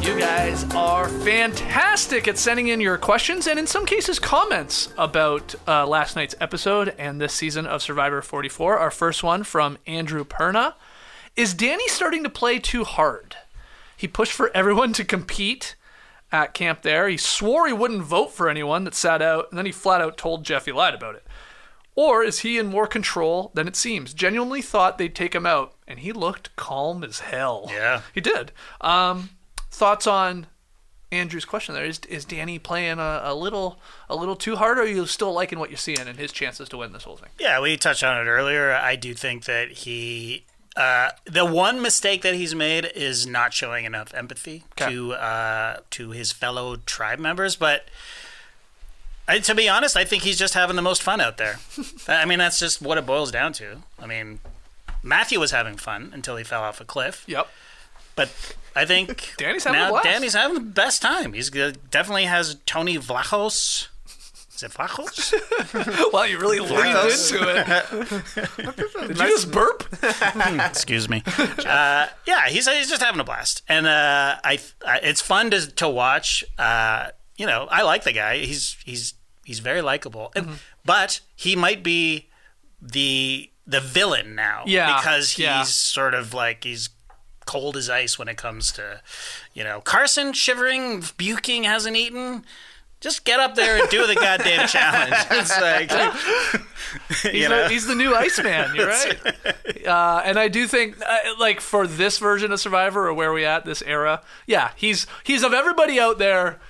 You guys are fantastic at sending in your questions and, in some cases, comments about uh, last night's episode and this season of Survivor 44. Our first one from Andrew Perna Is Danny starting to play too hard? He pushed for everyone to compete at camp there. He swore he wouldn't vote for anyone that sat out, and then he flat out told Jeff he lied about it. Or is he in more control than it seems? Genuinely thought they'd take him out, and he looked calm as hell. Yeah. He did. Um, thoughts on Andrew's question there? Is is Danny playing a, a little a little too hard, or are you still liking what you're seeing and his chances to win this whole thing? Yeah, we touched on it earlier. I do think that he. Uh, the one mistake that he's made is not showing enough empathy Okay. to uh, to his fellow tribe members. But I, to be honest, I think he's just having the most fun out there. I mean, that's just what it boils down to. I mean, Matthew was having fun until he fell off a cliff. Yep. But I think Danny's having a now blast. Danny's having the best time. He's good, definitely has Tony Vlachos. Is it Vlachos? Wow, you really leaned into it. Did you just burp? Excuse me. Uh, yeah, he's he's just having a blast, and uh, I, I it's fun to to watch. Uh, you know, I like the guy. He's he's he's very likable, and but he might be the the villain now. Yeah, because he's yeah. sort of like he's cold as ice when it comes to, you know, Carson shivering, puking, hasn't eaten. Just get up there and do the goddamn challenge. It's like, He's, the, know, he's the new Iceman. You're right. Uh, and I do think, uh, like for this version of Survivor or where we at this era, yeah, he's he's of everybody out there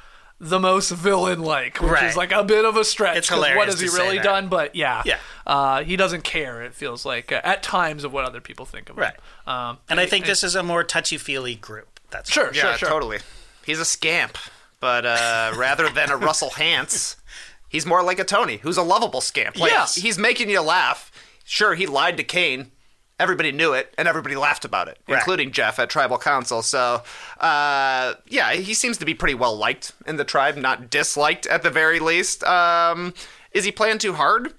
the most villain-like, which Right. is like a bit of a stretch. It's 'cause What has he to say really that. done? But yeah, Yeah. uh, he doesn't care. It feels like uh, at times of what other people think of him. Right. Um, and I think this is a more touchy feely group. That's Sure, Yeah, sure, sure. totally. He's a scamp, but uh, rather than a Russell Hantz, he's more like a Tony, who's a lovable scamp. Like, Yes. he's making you laugh. Sure, he lied to Kane. Everybody knew it, and everybody laughed about it, Right. including Jeff at Tribal Council. So, uh, yeah, he seems to be pretty well liked in the tribe, not disliked at the very least. Um, is he playing too hard?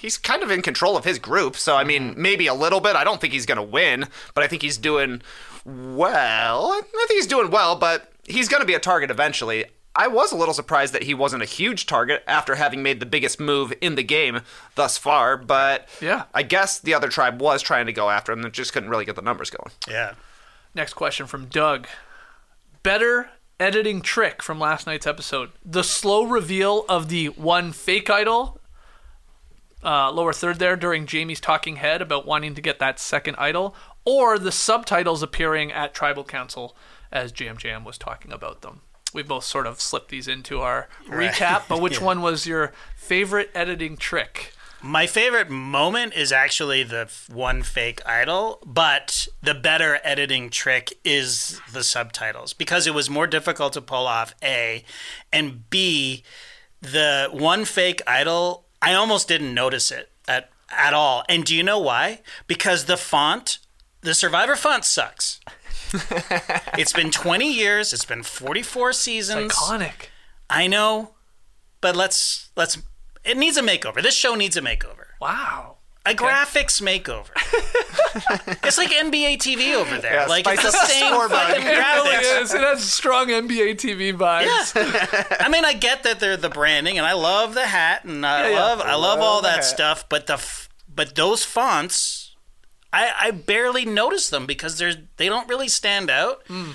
he's kind of in control of his group. So I mean, maybe a little bit. I don't think he's going to win, but I think he's doing well. I think he's doing well, but he's going to be a target eventually. I was a little surprised that he wasn't a huge target after having made the biggest move in the game thus far, but Yeah. I guess the other tribe was trying to go after him and just couldn't really get the numbers going. Yeah. Next question from Doug. Better editing trick from last night's episode. The slow reveal of the one fake idol, uh, lower third there, during Jaime's talking head about wanting to get that second idol, or the subtitles appearing at Tribal Council as Yam Yam was talking about them. We both sort of slipped these into our recap, but which one was your favorite editing trick? My favorite moment is actually the one fake idol, but the better editing trick is the subtitles because it was more difficult to pull off A, and B, the one fake idol. I almost didn't notice it at at all. And do you know why? Because the font, the Survivor font sucks. it's been 20 years. It's been 44 seasons. Iconic. I know, but let's let's. It needs a makeover. This show needs a makeover. Wow. A graphics makeover. it's like NBA TV over there. Yeah, like it's the same scoreboard. fucking It really graphics. is. It has strong NBA TV vibes. Yeah. I mean, I get that they're the branding, and I love the hat, and I Yeah, yeah. love I love all that hat. stuff. But the f- but those fonts, I I barely notice them because they're they don't really stand out. Hmm.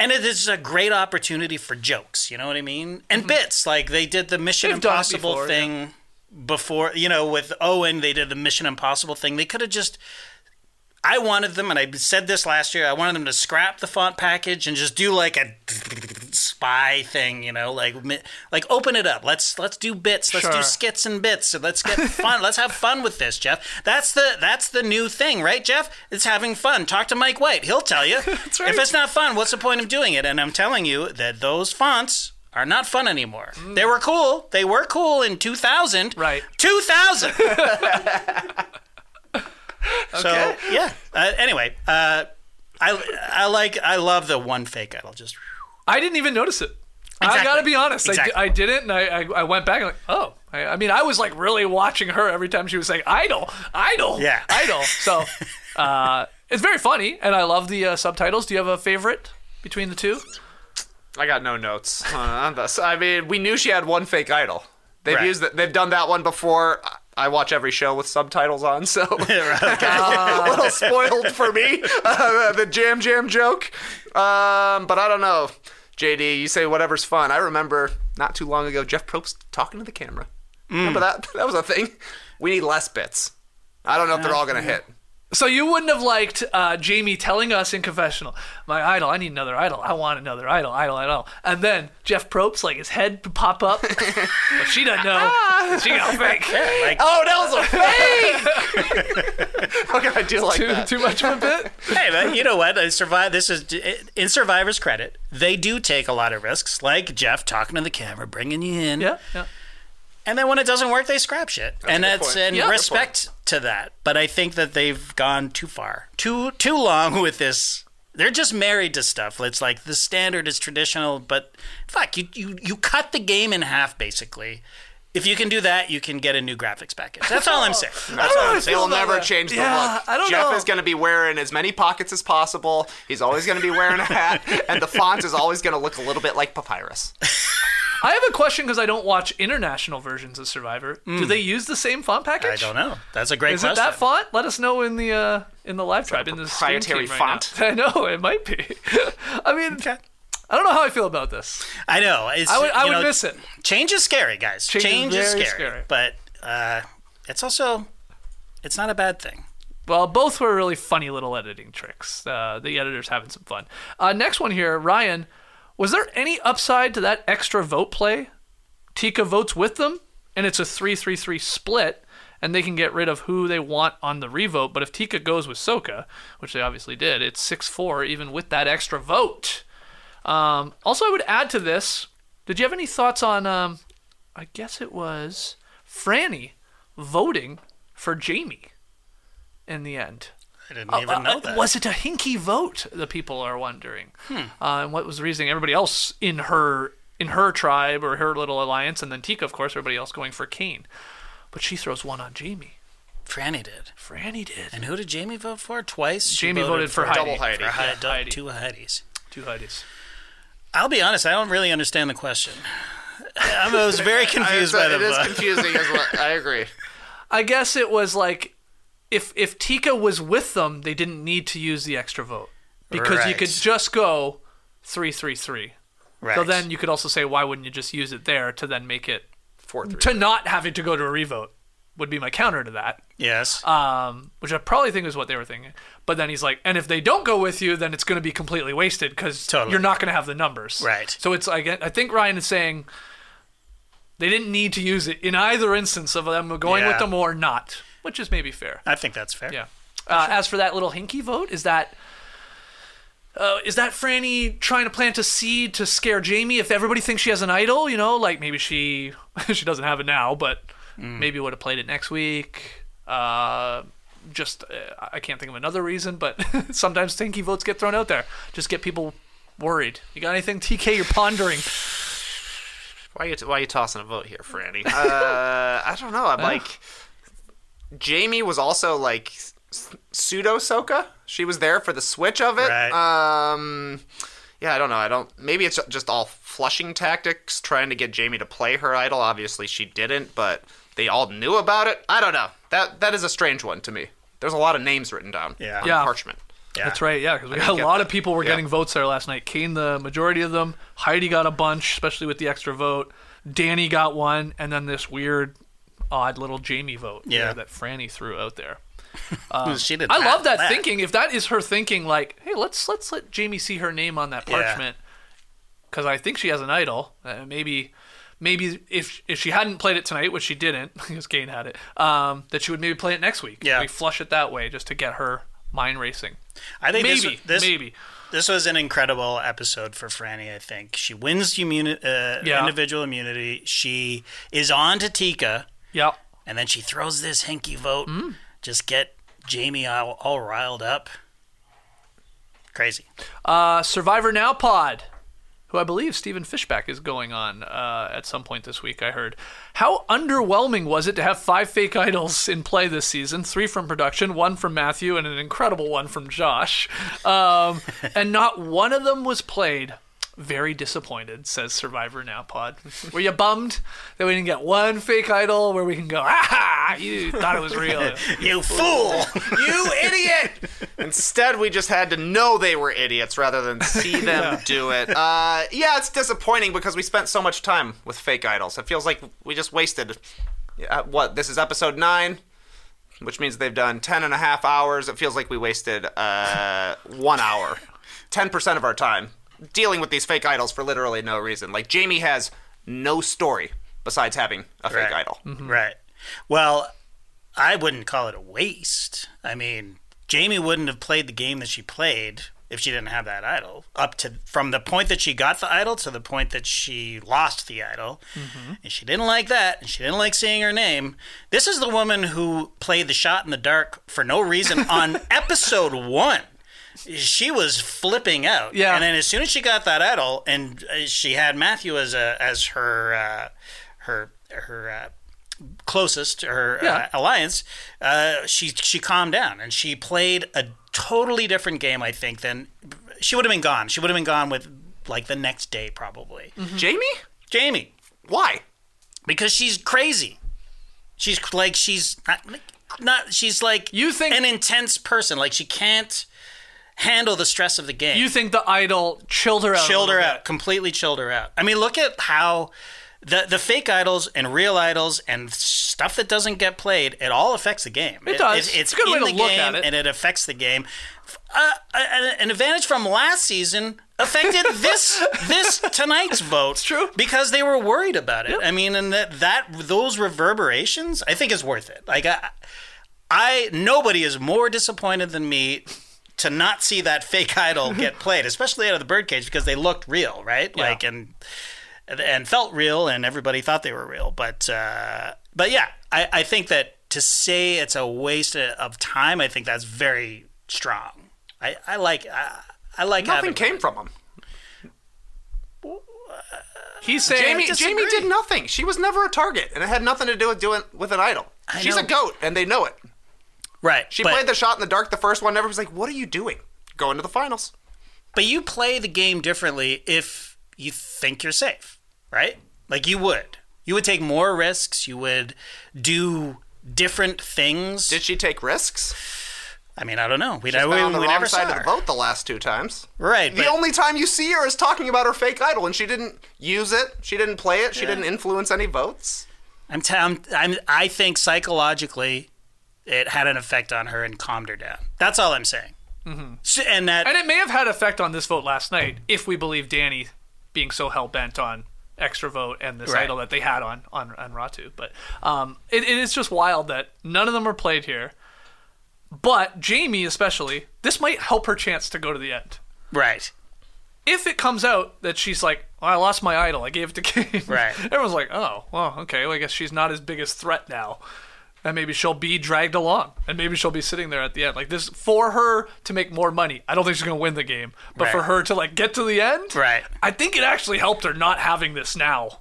And it is a great opportunity for jokes, you know what I mean? And hmm. bits like they did the Mission They've Impossible before, thing before, you know, with Owen, they did the Mission Impossible thing. They could have just I wanted them, and I said this last year. I wanted them to scrap the font package and just do like a spy thing, you know, like like open it up. Let's let's do bits. Let's Sure. do skits and bits. So let's get fun. let's have fun with this, Jeff. That's the that's the new thing, right, Jeff? It's having fun. Talk to Mike White. He'll tell you. right. If it's not fun, what's the point of doing it? And I'm telling you that those fonts are not fun anymore. Mm. They were cool. They were cool in 2000. Right. 2000. So yeah. Uh, anyway, uh, I I like I love the one fake idol. Just I didn't even notice it. I gotta be honest. Exactly. I, I didn't, and I, I, I went back and like, oh. I, I mean, I was like really watching her every time she was saying "idol, idol, Yeah. idol." So uh, it's very funny, and I love the uh, subtitles. Do you have a favorite between the two? I got no notes on this. I mean, we knew she had one fake idol. They've Right. used it. They've done that one before. I- watch every show with subtitles on, so a little spoiled for me. Uh, the Yam Yam joke, um, but I don't know. JD, you say whatever's fun. I remember not too long ago Jeff Probst talking to the camera. Remember that? That was a thing. We need less bits. I don't know if they're all gonna hit. So you wouldn't have liked uh, Jaime telling us in confessional, "My idol, I need another idol. I want another idol, idol, idol." And then Jeff Probst, like his head would pop up, but she doesn't know. She got fake. like Oh, that was a fake. okay, I do like Too, that. too much of a bit. hey, but you know what? I survive. This is in Survivor's credit. They do take a lot of risks, like Jeff talking to the camera, bringing you in. Yeah, yeah. And then when it doesn't work, they scrap shit, and that's in Yeah. Respect to that. But I think that they've gone too far, too too long with this. They're just married to stuff. It's like the standard is traditional, but fuck, you you you cut the game in half basically. If you can do that, you can get a new graphics package. That's all I'm saying. That's all I'm saying. They will never that. change the Yeah, look. I don't Jeff know. is going to be wearing as many pockets as possible. He's always going to be wearing a hat, and the font is always going to look a little bit like papyrus. I have a question because I don't watch international versions of Survivor. Do they use the same font package? I don't know. That's a great question. Is it that font? Let us know in the uh, in the live tribe in the stream proprietary team right font? now. I know it might be. I mean, I don't know how I feel about this. I know. It's, I would, I would know, miss it. Change is scary, guys. Change Change, is is scary, scary. but uh, it's also it's not a bad thing. Well, both were really funny little editing tricks. Uh, the editor's having some fun. Uh, next one here, Ryan. Was there any upside to that extra vote play? Tika votes with them, and it's a 3 3 3 split, and they can get rid of who they want on the revote. But if Tika goes with Soka, which they obviously did, it's 6 4, even with that extra vote. Um, also, I would add to this did you have any thoughts on, um, I guess it was Frannie voting for Jaime in the end? I didn't even know Uh, that. Was it a hinky vote? The people are wondering. Uh, and what was the reasoning? Everybody else in her in her tribe or her little alliance, and then Tika, of course, everybody else going for Kane. But she throws one on Jaime. Frannie did. Frannie did. And who did Jaime vote for? Twice. She Jaime voted for Double Heidi. Heidi. for Heidi, Yeah, Heidi. two Heidis. Two Heidis. I'll be honest. I don't really understand the question. I was very confused by the it is vote. confusing as well. I agree. I guess it was like if if Tika was with them, they didn't need to use the extra vote because you could just go three three three. Right. So then you could also say, why wouldn't you just use it there to then make it Four three. to not having to go to a revote would be my counter to that. yes. Um, which I probably think is what they were thinking. But then he's like, and if they don't go with you, then it's going to be completely wasted because Totally. you're not going to have the numbers. Right. So it's like I think Ryan is saying they didn't need to use it in either instance of them going with them or not, which is maybe fair. I think that's fair. Yeah. Uh, as for that little hinky vote, is that uh, is that Frannie trying to plant a seed to scare Jaime? If everybody thinks she has an idol, you know, like maybe she she doesn't have it now, but maybe would have played it next week. Uh, just uh, I can't think of another reason, but sometimes hinky votes get thrown out there. Just get people worried. You got anything, TK? You're pondering. Why are you why are you tossing a vote here, Frannie? uh, I don't know. I'm like Jaime was also like pseudo Soka. She was there for the switch of it. Right. Um, yeah, I don't know. I don't. Maybe it's just all flushing tactics, trying to get Jaime to play her idol. Obviously, she didn't, but they all knew about it. I don't know. That that is a strange one to me. There's a lot of names written down Yeah. on Yeah. parchment. Yeah. That's right, yeah, because we got a lot that. of people were Yeah. getting votes there last night. Kane, the majority of them. Heidi got a bunch, especially with the extra vote. Danny got one, and then this weird, odd little Jaime vote Yeah. that Frannie threw out there. she did. I love that, that. thinking. If that is her thinking, like, hey, let's let's let Jaime see her name on that parchment, because I think she has an idol. Uh, maybe. Maybe if if she hadn't played it tonight, which she didn't, because Kane had it, um, that she would maybe play it next week. Yeah. we flush it that way just to get her mind racing. I think Maybe, this, this maybe. this was an incredible episode for Frannie. I think she wins immuni- uh, Yeah. individual immunity. She is on to Tika, Yep. and then she throws this hinky vote. Mm. Just get Jaime all, all riled up. Crazy. Uh, Survivor Now Pod, who I believe Stephen Fishbach is going on uh, at some point this week, I heard. How underwhelming was it to have five fake idols in play this season? Three from production, one from Matthew, and an incredible one from Josh. Um, and not one of them was played. Very disappointed, says Survivor Now Pod. Were you bummed that we didn't get one fake idol where we can go, ah, you thought it was real? You fool! You idiot! Instead, we just had to know they were idiots rather than see them do it. Uh, yeah, it's disappointing because we spent so much time with fake idols. It feels like we just wasted. Uh, what? This is episode nine, which means they've done ten and a half hours. It feels like we wasted uh, one hour, ten percent of our time dealing with these fake idols for literally no reason. Like Jaime has no story besides having a fake Right. idol. Mm-hmm. Right. Well, I wouldn't call it a waste. I mean, Jaime wouldn't have played the game that she played if she didn't have that idol. Up to from the point that she got the idol to the point that she lost the idol. Mm-hmm. And she didn't like that, and she didn't like seeing her name. This is the woman who played the shot in the dark for no reason on episode 1. She was flipping out. Yeah. And then as soon as she got that idol and uh, she had Matthew as a as her uh, her her uh, closest her Yeah. uh, alliance, uh, she she calmed down and she played a totally different game. I think than she would have been gone. She would have been gone with like the next day probably. Jaime? Jaime, Why? because she's crazy. She's like she's not, not she's like You think- an intense person. Like she can't handle the stress of the game. You think the idol chilled her out? chilled her out, completely chilled her out. I mean, look at how the the fake idols and real idols and stuff that doesn't get played, it all affects the game. It does. it's It's a good in way to the look game at it. and it affects the game. Uh, an an advantage from last season affected this this tonight's vote. It's true. because they were worried about it. I mean, and that that those reverberations, I think is worth it. Like I, I nobody is more disappointed than me to not see that fake idol get played, especially out of the birdcage because they looked real, right? Like and and felt real, and everybody thought they were real. But uh, but yeah, I, I think that to say it's a waste of time, I think that's very strong. I, I like I, I like Nothing having came from him. He's saying Jaime. Jaime did nothing. She was never a target, and it had nothing to do with doing with an idol. I She's know. a goat, and they know it. Right. She but, played the shot in the dark the first one. Never was like, "What are you doing? Going to the finals?" but you play the game differently if you think you're safe, right? Like you would. You would take more risks. You would do different things. Did she take risks? I mean, I don't know. We, She's we, been on the we wrong never side of the vote the last two times. Right. The only time you see her is talking about her fake idol, and she didn't use it. She didn't play it. She didn't influence any votes. I'm, t- I'm, I'm I think psychologically, it had an effect on her and calmed her down. That's all I'm saying. Mm-hmm. and that And it may have had effect on this vote last night, if we believe Danny being so hell bent on extra vote and this Right. idol that they had on on, on Ratu. But um, it, it is just wild that none of them were played here. But Jaime, especially, this might help her chance to go to the end. right. If it comes out that she's like, well, I lost my idol, I gave it to Kane. Right. Everyone's like, oh, well, okay, well, I guess she's not his biggest threat now. And maybe she'll be dragged along, and maybe she'll be sitting there at the end. Like this, for her to make more money. I don't think she's gonna win the game, but for her to like get to the end, Right. I think it actually helped her not having this now.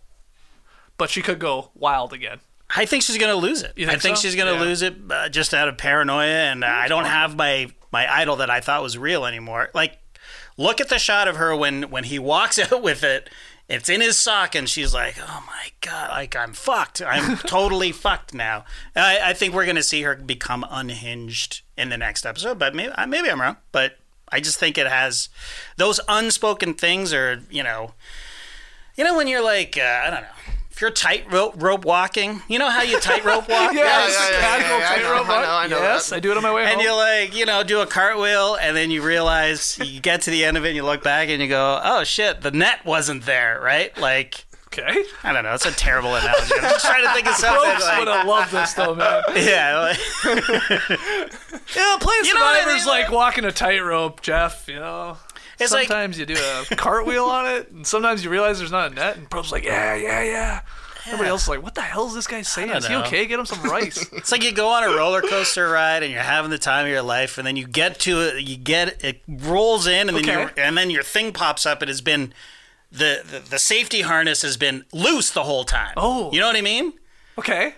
But she could go wild again. I think she's going to lose it. You I think think so? she's going to Yeah. lose it uh, just out of paranoia, and uh, I don't have my my idol that I thought was real anymore. Like, look at the shot of her when when he walks out with it. It's in his sock, and she's like, "Oh my god! Like I'm fucked. I'm totally fucked now." I, I think we're going to see her become unhinged in the next episode, but maybe maybe I'm wrong. But I just think it has those unspoken things, or you know, you know when you're like, uh, I don't know. If you're tightrope rope walking, you know how you tightrope walk? Yes, yeah, yeah, casual yeah, yeah, I know, I know, I know Yes, that. I do it on my way and home. And you like you know do a cartwheel and then you realize you get to the end of it and you look back and you go oh shit the net wasn't there right like okay. i don't know it's a terrible analogy i'm just trying to think of something Folks would have loved this though, man. yeah like, Yeah, playing You know I Survivor's mean? like walking a tightrope, Jeff. You know, It's like- sometimes you do a cartwheel on it, and sometimes you realize there's not a net, and Probst's like, yeah, yeah, yeah. Everybody else is like, what the hell is this guy saying? Is he know. okay? Get him some rice. it's like you go on a roller coaster ride and you're having the time of your life and then you get to it you get it rolls in and then Okay. you and then your thing pops up it has been the, the the safety harness has been loose the whole time Oh. you know what i mean okay.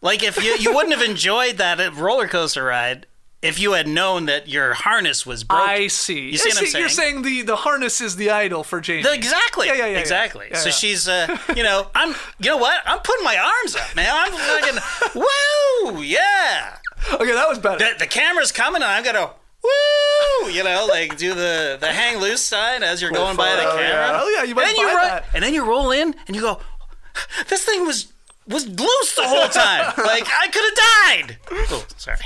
Like if you you wouldn't have enjoyed that uh, roller coaster ride if you had known that your harness was broken. I see. You see what I'm saying? You're saying the, the harness is the idol for Jaime. The- exactly. Yeah, yeah, yeah, yeah. Exactly. Yeah, so yeah. she's, uh, you know, I'm, you know what? I'm putting my arms up, man. I'm fucking, woo, yeah. Okay, that was better. The, the camera's coming, and I'm gonna, woo, you know, like do the the hang loose sign as you're going by the camera. yeah. Oh, yeah, you might and then you ro- that. and then you roll in, and you go, this thing was was loose the whole time. like I could have died. Oh, sorry.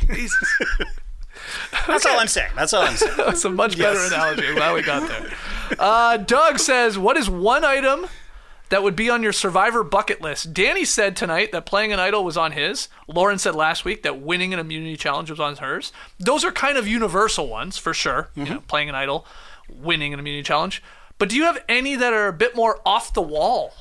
That's all I'm saying. That's all I'm saying. That's a much better analogy. I'm glad we got there. Uh, Doug says, "What is one item that would be on your Survivor bucket list?" Danny said tonight that playing an idol was on his. Lauren said last week that winning an immunity challenge was on hers. Those are kind of universal ones for sure. You know, playing an idol, winning an immunity challenge. But do you have any that are a bit more off the wall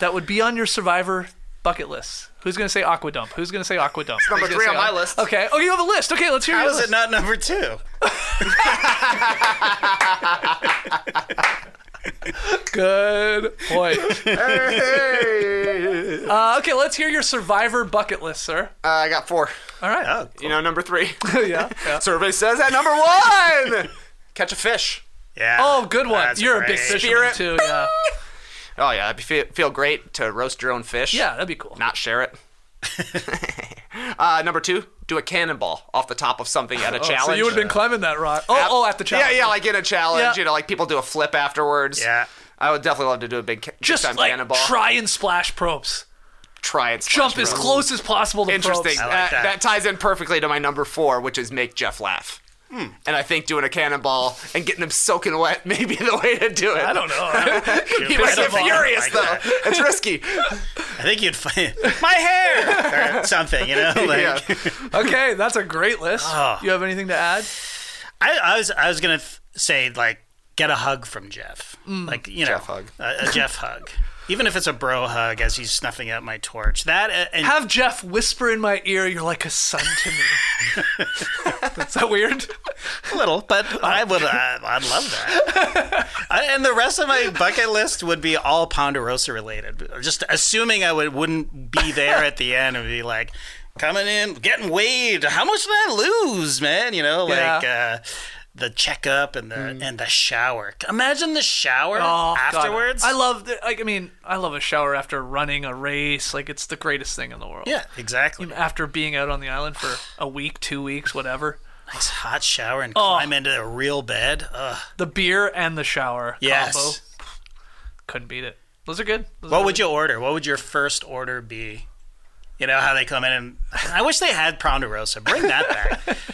that would be on your Survivor bucket list? Who's going to say Aqua Dump? Who's going to say Aqua Dump? Number three say on my Aqua- list. Okay. Oh, you have a list. Okay, let's hear How your is list. it not number two? Good point. uh, okay, let's hear your Survivor bucket list, sir. Uh, I got four. All right. Oh, You know, number three. yeah. yeah. Survey says at number one, catch a fish. Yeah. Oh, good one. That's You're a big great. fisherman Spirit. too. Yeah. Oh yeah, it'd be, feel, feel great to roast your own fish. Yeah, that'd be cool. Not share it. uh, number two, do a cannonball off the top of something at a challenge. Oh, So you would have been climbing that rock. Oh, oh, at the challenge. Yeah, yeah, like in a challenge, Yeah. you know, like people do a flip afterwards. Yeah. I would definitely love to do a big ca- just time like cannonball. try and splash Probst. Try it. Jump as close as possible to Interesting. Probst. I like Uh, that. that ties in perfectly to my number four, which is make Jeff laugh. Hmm. And I think doing a cannonball and getting him soaking wet may be the way to do it. I don't know. He might get furious like though. that. It's risky. I think you'd find my hair or something, you know. Like, Yeah. okay, that's a great list. Oh. You have anything to add? I, I was I was gonna th- say like get a hug from Jeff, like you know, Jeff hug. a, a Jeff hug, even if it's a bro hug as he's snuffing out my torch. That uh, and Have Jeff whisper in my ear, "You're like a son to me." That's that weird? a little, but I would uh, I'd love that. I, and the rest of my bucket list would be all Ponderosa related. Just assuming I would wouldn't be there at the end and be like. Coming in, getting weighed. How much did I lose, man? You know, like uh, the checkup and the mm. and the shower. Imagine the shower Oh, God. afterwards. I love. The, like, I mean, I love a shower after running a race. Like, it's the greatest thing in the world. Yeah, exactly. After being out on the island for a week, two weeks, whatever. Nice hot shower and Oh. climb into a real bed. Ugh. The beer and the shower Yes. combo. Couldn't beat it. Those are good. Those What are would you order? What would your first order be? You know how they come in and I wish they had Ponderosa. Bring that back.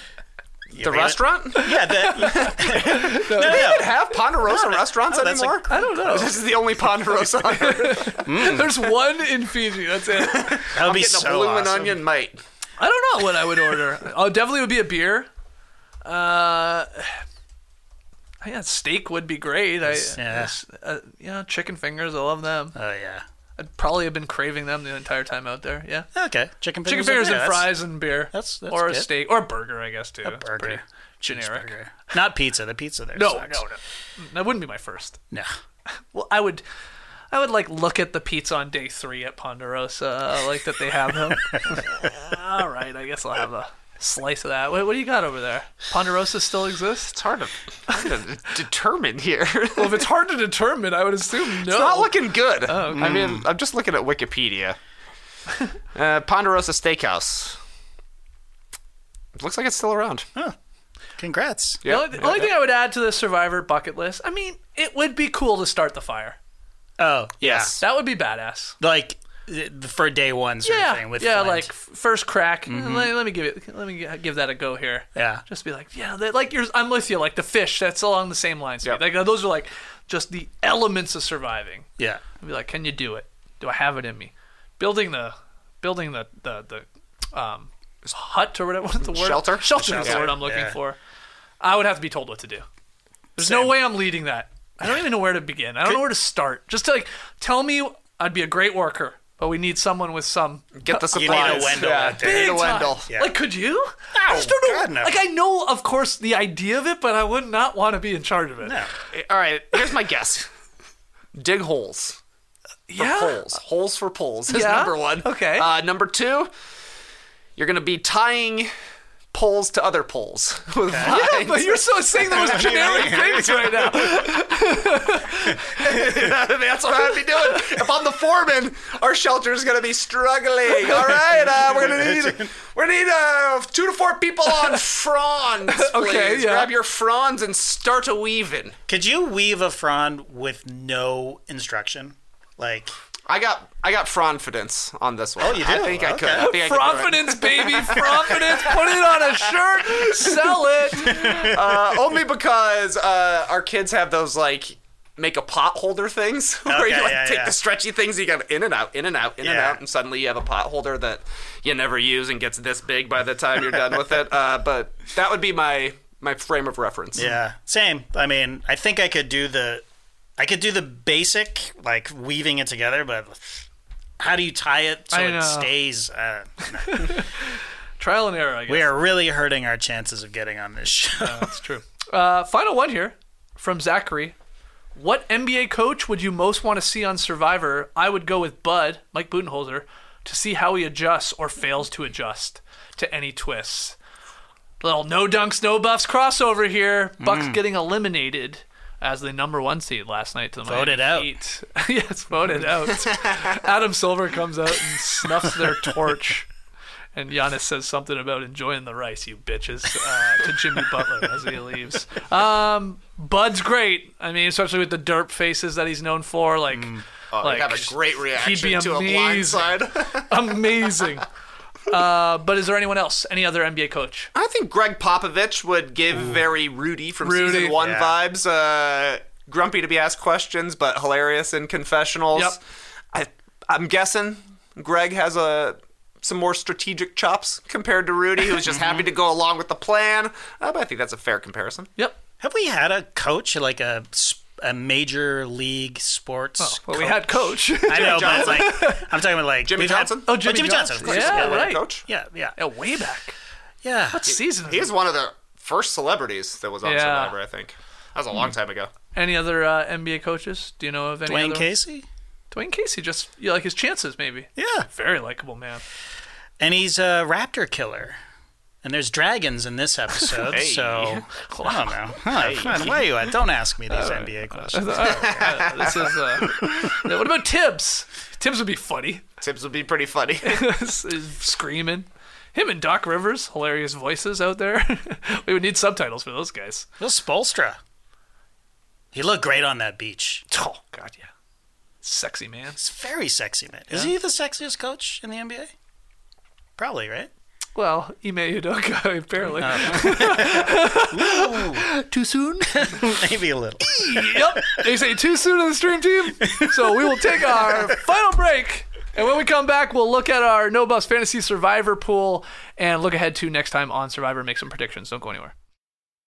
You The bring it- restaurant? Yeah, the, no, no, no. Have Ponderosa restaurants no, that's anymore? a- I don't know. This is the only Ponderosa on earth. There's one in Fiji. That's it. That would be Getting so a bloomin' awesome. onion, mate. I don't know what I would order. Oh, definitely would be a beer. Uh, yeah, steak would be great. I, Yeah. uh, yeah, chicken fingers. I love them. Oh yeah. I'd probably have been craving them the entire time out there. Yeah, Okay. Chicken chicken fingers. fingers yeah, and fries and beer. that's- that's or a steak or a burger, I guess too. A It's burger. generic. Cheeseburger. Not pizza. The pizza there. No, sucks. no, no. That wouldn't be my first. No. Well, I would, I would like look at the pizza on day three at Ponderosa, like that they have them. All right, I guess I'll have a slice of that. What, what do you got over there? Ponderosa still exists? It's hard to, hard to determine here. Well, if it's hard to determine, I would assume no. It's not looking good. Oh, I mean, I'm just looking at Wikipedia. uh, Ponderosa Steakhouse. Looks like it's still around. Congrats. The only, the only thing I would add to the Survivor bucket list, I mean, it would be cool to start the fire. Oh yeah. Yes. That would be badass. Like for day one sort Yeah, of thing with yeah, Flint. like first crack. Let, let me give it. Let me give that a go here. Yeah. just be like, yeah, that, like you're. I'm with you. Like the fish. That's along the same lines. Yep. Like those are like just the elements of surviving. yeah. I'd be like, can you do it? Do I have it in me? Building the, building the the the um, hut or whatever. What's the word? Shelter? Shelter is the word I'm looking yeah. for. I would have to be told what to do. There's no way I'm leading that. I don't even know where to begin. I don't know where to start. Just to like tell me I'd be a great worker, but we need someone with some Get the supplies. You need a Wendell yeah, out need big a Wendell. time. Yeah. Like, could you? I just don't know. God, no. Like, I know, of course, the idea of it, but I would not want to be in charge of it. No. All right, here's my guess. Dig holes. For Yeah. poles. Holes for poles is Yeah? number one. Okay. Uh, number two, you're going to be tying poles to other poles with Yeah, vines. but you're so saying those generic things right now. That's what I'd be doing. If I'm the foreman, our shelter is gonna be struggling. All right, uh, we're gonna need we're gonna need uh, two to four people on fronds. Please. Okay, yeah. Grab your fronds and start a weaving. Could you weave a frond with no instruction? Like I got I got frondfidence on this one. Oh, you I do? think I could. Okay. I think I could do it. Profidence, baby, profidence. Put it on a shirt, sell it. Uh, only because uh, our kids have those like make a pot holder things where you like yeah, take yeah. the stretchy things you got in and out in and out in and out and suddenly you have a pot holder that you never use and gets this big by the time you're done with it uh, but that would be my my frame of reference yeah, same. I mean, I think I could do the I could do the basic like weaving it together, but how do you tie it so I it know. stays? Uh, Trial and error, I guess. we are really hurting our chances of getting on this show. That's true. Uh, final one here from Zachary. What NBA coach would you most want to see on Survivor? I would go with Bud, Mike Budenholzer, to see how he adjusts or fails to adjust to any twists. Little no dunks, no buffs crossover here. Bucks Mm. getting eliminated as the number one seed last night to the Voted Miami out. Heat. yes, voted out. Adam Silver comes out and snuffs their torch And Giannis says something about enjoying the rice, you bitches, uh, to Jimmy Butler as he leaves. Um, Bud's great. I mean, especially with the derp faces that he's known for. Like, Oh, like he'd have a great reaction he'd be to a amazing. blindside. amazing. Uh, but is there anyone else? Any other NBA coach? I think Gregg Popovich would give very Rudy from Rudy. season one Yeah. vibes. Uh, grumpy to be asked questions, but hilarious in confessionals. Yep. I, I'm guessing Greg has a some more strategic chops compared to Rudy, who's just happy to go along with the plan. Uh, but I think that's a fair comparison. Yep. Have we had a coach like a s- a major league sports? Oh, Well, we had coach. I know, but Johnson? like I'm talking about like Jimmy we've had- Johnson? Oh, Jimmy Johnson. Johnson. Of course. Yeah, yeah, right. coach. yeah, yeah, yeah, way back. yeah. What season? He is one of the first celebrities that was on Yeah. Survivor, I think. That was a long time ago. Any other uh, NBA coaches? Do you know of any? Dwane other? Casey. Dwane Casey. Just you like his chances, maybe. Yeah, Very likable man. and he's a raptor killer. And there's dragons in this episode, Hey. so I don't know. Huh, Why are you at? Don't ask me these NBA questions. Uh, this is. Uh, what about Thibs? Thibs would be funny. Thibs would be pretty funny. Screaming. Him and Doc Rivers, hilarious voices out there. we would need subtitles for those guys. Bill Spoelstra. He looked great on that beach. Oh God, yeah. Sexy man. He's very sexy, man. Is he the sexiest coach in the NBA? Probably, right? Well, Ime Udoka, apparently. Too soon? Maybe a little. yep. They say too soon in the stream team. So we will take our final break. And when we come back, we'll look at our No Buffs Fantasy Survivor pool and look ahead to next time on Survivor, make some predictions. Don't go anywhere.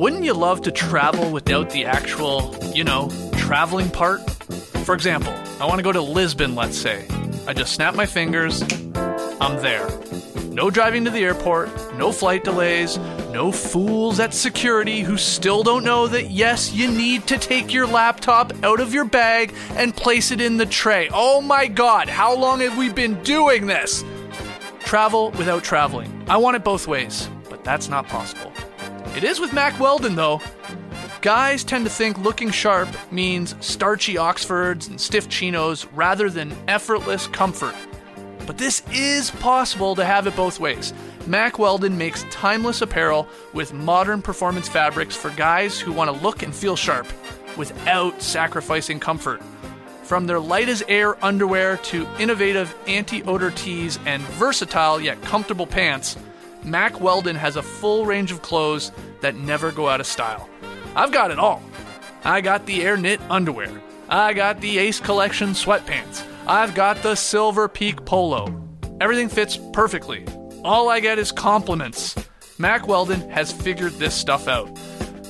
Wouldn't you love to travel without the actual, you know, traveling part? For example, I want to go to Lisbon, let's say. I just snap my fingers, I'm there. No driving to the airport, no flight delays, no fools at security who still don't know that yes, you need to take your laptop out of your bag and place it in the tray. Oh my god, how long have we been doing this? Travel without traveling. I want it both ways, but that's not possible. It is with Mack Weldon, though. Guys tend to think looking sharp means starchy Oxfords and stiff chinos rather than effortless comfort. But this is possible to have it both ways. Mack Weldon makes timeless apparel with modern performance fabrics for guys who want to look and feel sharp without sacrificing comfort. From their light as air underwear to innovative anti odor tees and versatile yet comfortable pants, Mack Weldon has a full range of clothes that never go out of style. I've got it all. I got the Air Knit underwear. I got the Ace Collection sweatpants. I've got the Silver Peak polo. Everything fits perfectly. All I get is compliments. Mack Weldon has figured this stuff out.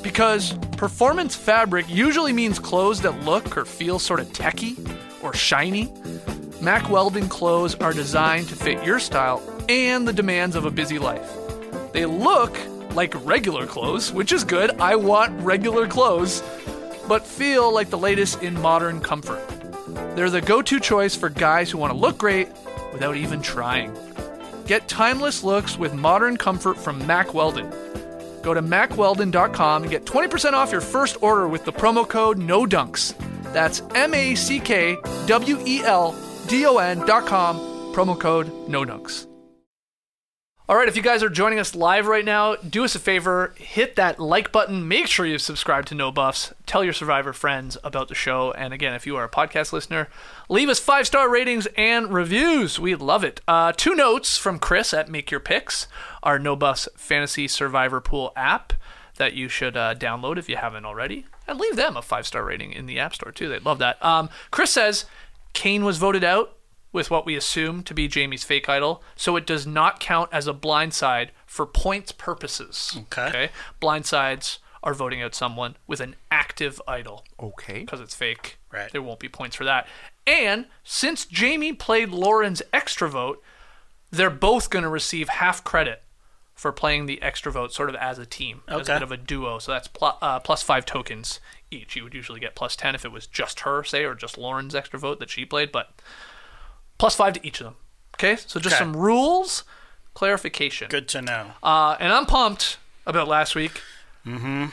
Because performance fabric usually means clothes that look or feel sort of techy or shiny. Mack Weldon clothes are designed to fit your style and the demands of a busy life. They look like regular clothes, which is good. I want regular clothes, but feel like the latest in modern comfort. They're the go to choice for guys who want to look great without even trying. Get timeless looks with modern comfort from Mack Weldon. Go to mackweldon.com and get 20% off your first order with the promo code NODUNKS. That's M A C K W E L D O N.com, promo code NODUNKS. All right, if you guys are joining us live right now, do us a favor, hit that like button. Make sure you subscribe to No Buffs. Tell your Survivor friends about the show. And again, if you are a podcast listener, leave us five star ratings and reviews. We love it. Uh, two notes from Chris at Make Your Picks, our No Buffs Fantasy Survivor Pool app that you should uh, download if you haven't already. And leave them a five star rating in the App Store, too. They'd love that. Um, Chris says Kane was voted out with what we assume to be Jaime's fake idol, so it does not count as a blindside for points purposes. Okay. okay? Blindsides are voting out someone with an active idol Okay. because it's fake. Right. There won't be points for that. And since Jaime played Lauren's extra vote, they're both going to receive half credit for playing the extra vote sort of as a team, as a Okay. bit of a duo. So that's pl- uh, plus five tokens each. You would usually get plus 10 if it was just her, say, or just Lauren's extra vote that she played, but plus five to each of them. Okay? So just Okay. some rules, clarification. Good to know. Uh, and I'm pumped about last week. Mm-hmm.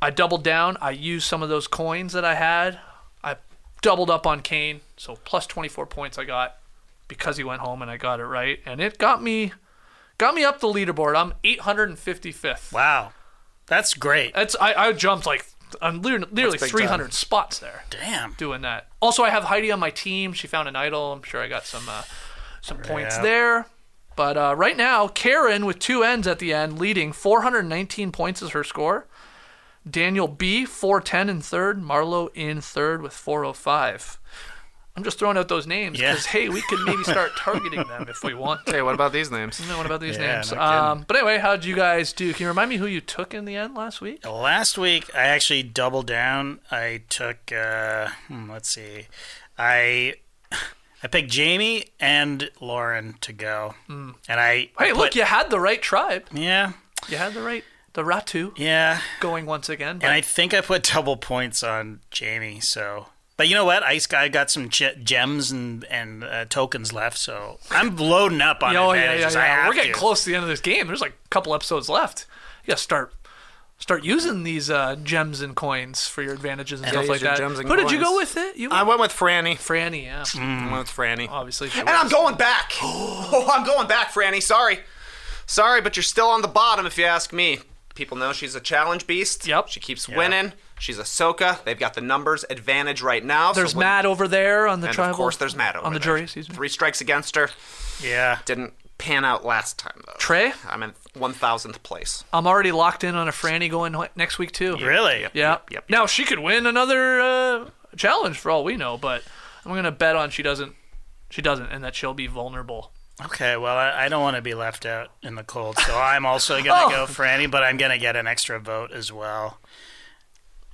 I doubled down. I used some of those coins that I had. I doubled up on Kane, so plus 24 points I got because he went home and I got it right, and it got me got me up the leaderboard. I'm 855th. Wow. That's great. That's I, I jumped like I'm literally, nearly big 300 spots there Damn. doing that. Also, I have Heidi on my team. She found an idol. I'm sure I got some uh, some points Yeah. there. But uh, right now, Karen with two ends at the end, leading 419 points is her score. Daniel B 410 in third. Marlo in third with 405. I'm just throwing out those names Yeah. because hey, we could maybe start targeting them if we want. Hey, what about these names? You know, what about these Yeah, names? no um, but anyway, how did you guys do? Can you remind me who you took in the end last week? Last week, I actually doubled down. I took, uh, hmm, let's see, I I picked Jaime and Lauren to go, and I. Hey, put- look, you had the right tribe. yeah, You had the right the Ratu yeah, going once again. and I think I put double points on Jaime. So, but you know what? I I got some ge- gems and and uh, tokens left, so I'm loading up on Oh yeah, yeah, advantages. I yeah. We're getting to. close to the end of this game. There's like a couple episodes left. You gotta start start using these uh, gems and coins for your advantages and Yeah, stuff like that. gems and Who did you go with it? You I went with Frannie. Frannie, yeah. I went with Frannie. Obviously. And I'm was. going back. Oh, I'm going back, Frannie. Sorry. Sorry, but you're still on the bottom if you ask me. People know she's a challenge beast. Yep. She keeps winning. She's a Soka. They've got the numbers advantage right now. so There's when- Matt over there on the And tribal. of course, there's Matt over on the there. jury. Excuse me. Three strikes against her. Yeah, Didn't pan out last time, though. Trey, I'm in 1,000th place. I'm already locked in on a Frannie going next week too. really. Yep, Yeah. Yep, yep, Now she could win another uh, challenge for all we know, but I'm gonna bet on she doesn't. She doesn't, and that she'll be vulnerable. Okay, well, I, I don't want to be left out in the cold, so I'm also gonna Oh. go for Annie, but I'm gonna get an extra vote as well,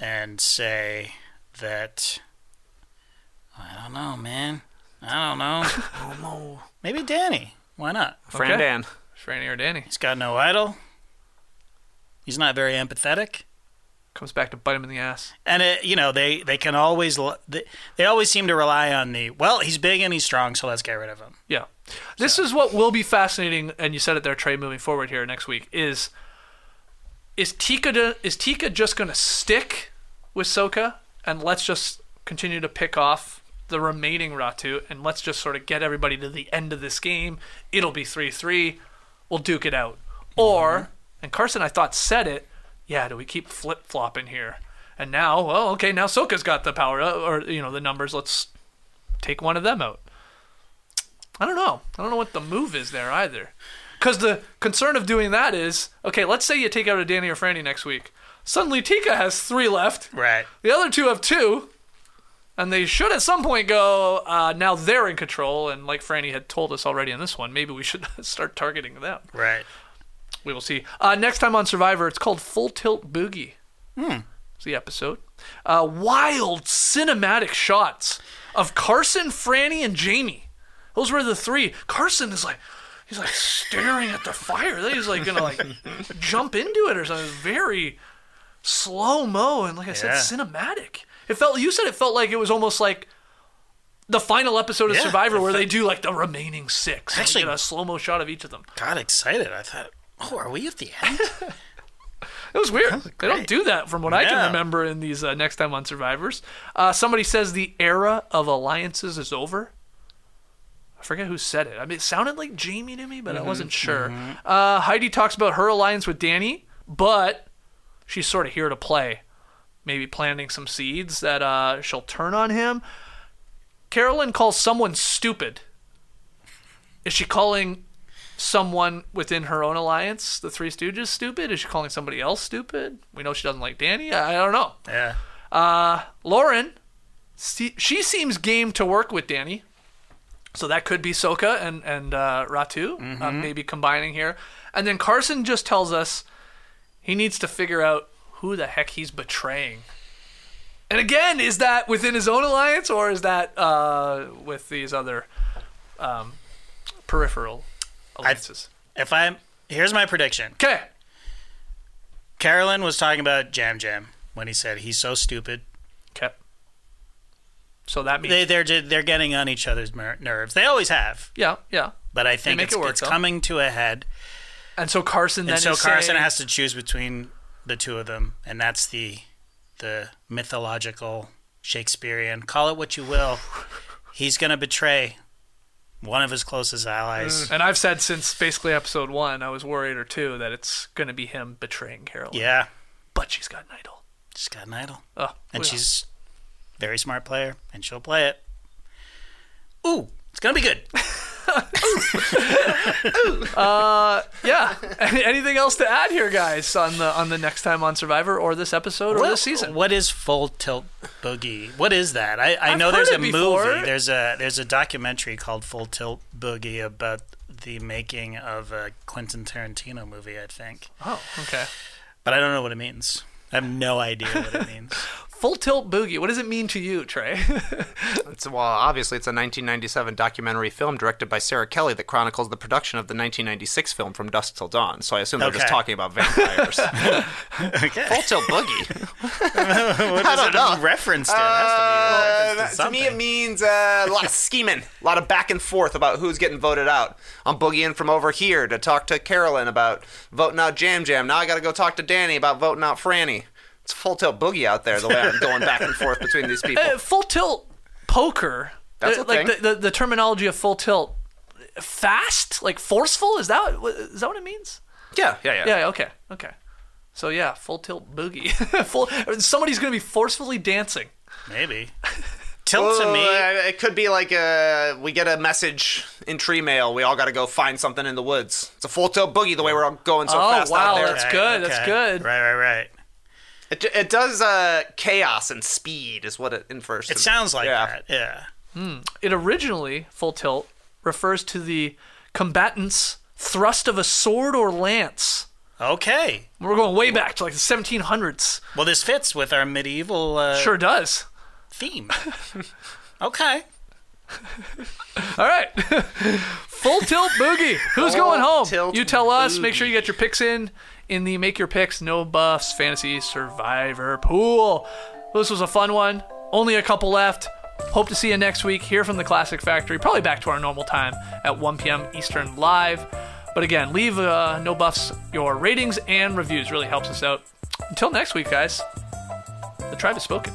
and say that I don't know, man. I don't know. Maybe Danny. Why not? Fran Okay. Dan. Frannie or Danny He's got no idol. He's not very empathetic, comes back to bite him in the ass. and it, you know they they can always l- they, they always seem to rely on the well he's big and he's strong, so let's get rid of him. Yeah. This is what will be fascinating, and you said it there, Trey, moving forward here next week, is is Tika to, is Tika just gonna stick with Soka and let's just continue to pick off the remaining Ratu and let's just sort of get everybody to the end of this game. It'll be three three. We'll duke it out. Or and Carson I thought said it, yeah, do we keep flip flopping here? And now, well, okay, now Soka's got the power uh, or you know, the numbers, let's take one of them out. I don't know. I don't know what the move is there either. Because the concern of doing that is, okay, let's say you take out a Danny or Frannie next week. Suddenly Tika has three left. Right. The other two have two. And they should at some point go, uh, now they're in control. And like Frannie had told us already in this one, maybe we should start targeting them. Right. We will see. Uh, next time on Survivor, it's called Full Tilt Boogie. Hmm. It's the episode. Uh, wild cinematic shots of Carson, Frannie, and Jaime. Those were the three. Carson is like, he's like staring at the fire. He's like gonna like jump into it or something. Very slow mo and like I said, Yeah. cinematic. It felt. You said it felt like it was almost like the final episode of Yeah, Survivor it where they do like the remaining six. and Actually- get a slow mo shot of each of them. Got excited. I thought, oh, are we at the end? It was weird. They don't great. do that from what I can Yeah. remember in these uh, next time on Survivors. Uh, somebody says the era of alliances is over. I forget who said it. I mean, it sounded like Jaime to me, but I wasn't sure. Uh, Heidi talks about her alliance with Danny, but she's sort of here to play. Maybe planting some seeds that uh, she'll turn on him. Carolyn calls someone stupid. Is she calling someone within her own alliance, the Three Stooges, stupid? Is she calling somebody else stupid? We know she doesn't like Danny. I, I don't know. Yeah. Uh, Lauren, see, she seems game to work with Danny. So that could be Soka and and uh, Ratu, uh, maybe combining here. And then Carson just tells us he needs to figure out who the heck he's betraying. And again, is that within his own alliance or is that uh, with these other um, peripheral alliances? If I'm here's my prediction. Okay. Carolyn was talking about Yam Yam when he said he's so stupid. Okay. So that means They they're they're getting on each other's nerves. They always have. yeah, yeah. But I think it's, it work, it's coming to a head. And so Carson then and so is Carson saying- has to choose between the two of them, and that's the the mythological Shakespearean. Call it what you will. He's going to betray one of his closest allies. Mm. And I've said since basically episode one, I was worried or two that it's going to be him betraying Carolyn. Yeah, But she's got an idol. she's got an idol, Oh, and she's a very smart player, and she'll play it. Ooh, it's gonna be good. Uh, yeah. Any- Anything else to add here, guys, on the on the next time on Survivor or this episode or What- this season? What is Full Tilt Boogie? What is that? I, I I've know there's a before. movie. There's a there's a documentary called Full Tilt Boogie about the making of a Quentin Tarantino movie, I think. Oh, okay. But I don't know what it means. I have no idea what it means. Full tilt boogie. What does it mean to you, Trey? It's, well, obviously, it's a 1997 documentary film directed by Sarah Kelly that chronicles the production of the 1996 film From Dusk Till Dawn. So I assume they're just talking about vampires. okay. Full Tilt Boogie. what I don't it know. reference to? It has to be a reference Uh, to me, it means uh, a lot of scheming, a lot of back and forth about who's getting voted out. I'm boogieing from over here to talk to Carolyn about voting out Yam Yam. Now I got to go talk to Danny about voting out Frannie. It's full tilt boogie out there. The way I'm going back and forth between these people. Uh, full tilt poker. That's uh, a like thing. The, the the terminology of full tilt. Fast, like forceful. Is that what- is that what it means? Yeah, yeah, yeah. Yeah. Okay. Okay. So yeah, full tilt boogie. full. Somebody's gonna be forcefully dancing. Maybe. Tilt to Well, me. uh, it could be like uh, we get a message in tree mail. We all got to go find something in the woods. It's a full tilt boogie. The way we're all going so Oh, fast wow, out there. that's good, that's good. Right, right, right. It, it does uh, chaos and speed is what it infers. It to. sounds like Yeah. that. Yeah. It originally full tilt refers to the combatant's thrust of a sword or lance. Okay. We're going way back to like the 1700s. Well, this fits with our medieval uh, Sure does. theme. okay. All right. Full tilt boogie. Who's Full going home? You tell us. Make sure you get your picks in in the Make Your Picks No Buffs Fantasy Survivor pool. This was a fun one. Only a couple left. Hope to see you next week here from the Classic Factory. Probably back to our normal time at 1 p.m. Eastern live. But again, leave uh, No Buffs your ratings and reviews. Really helps us out. Until next week, guys. The tribe has spoken.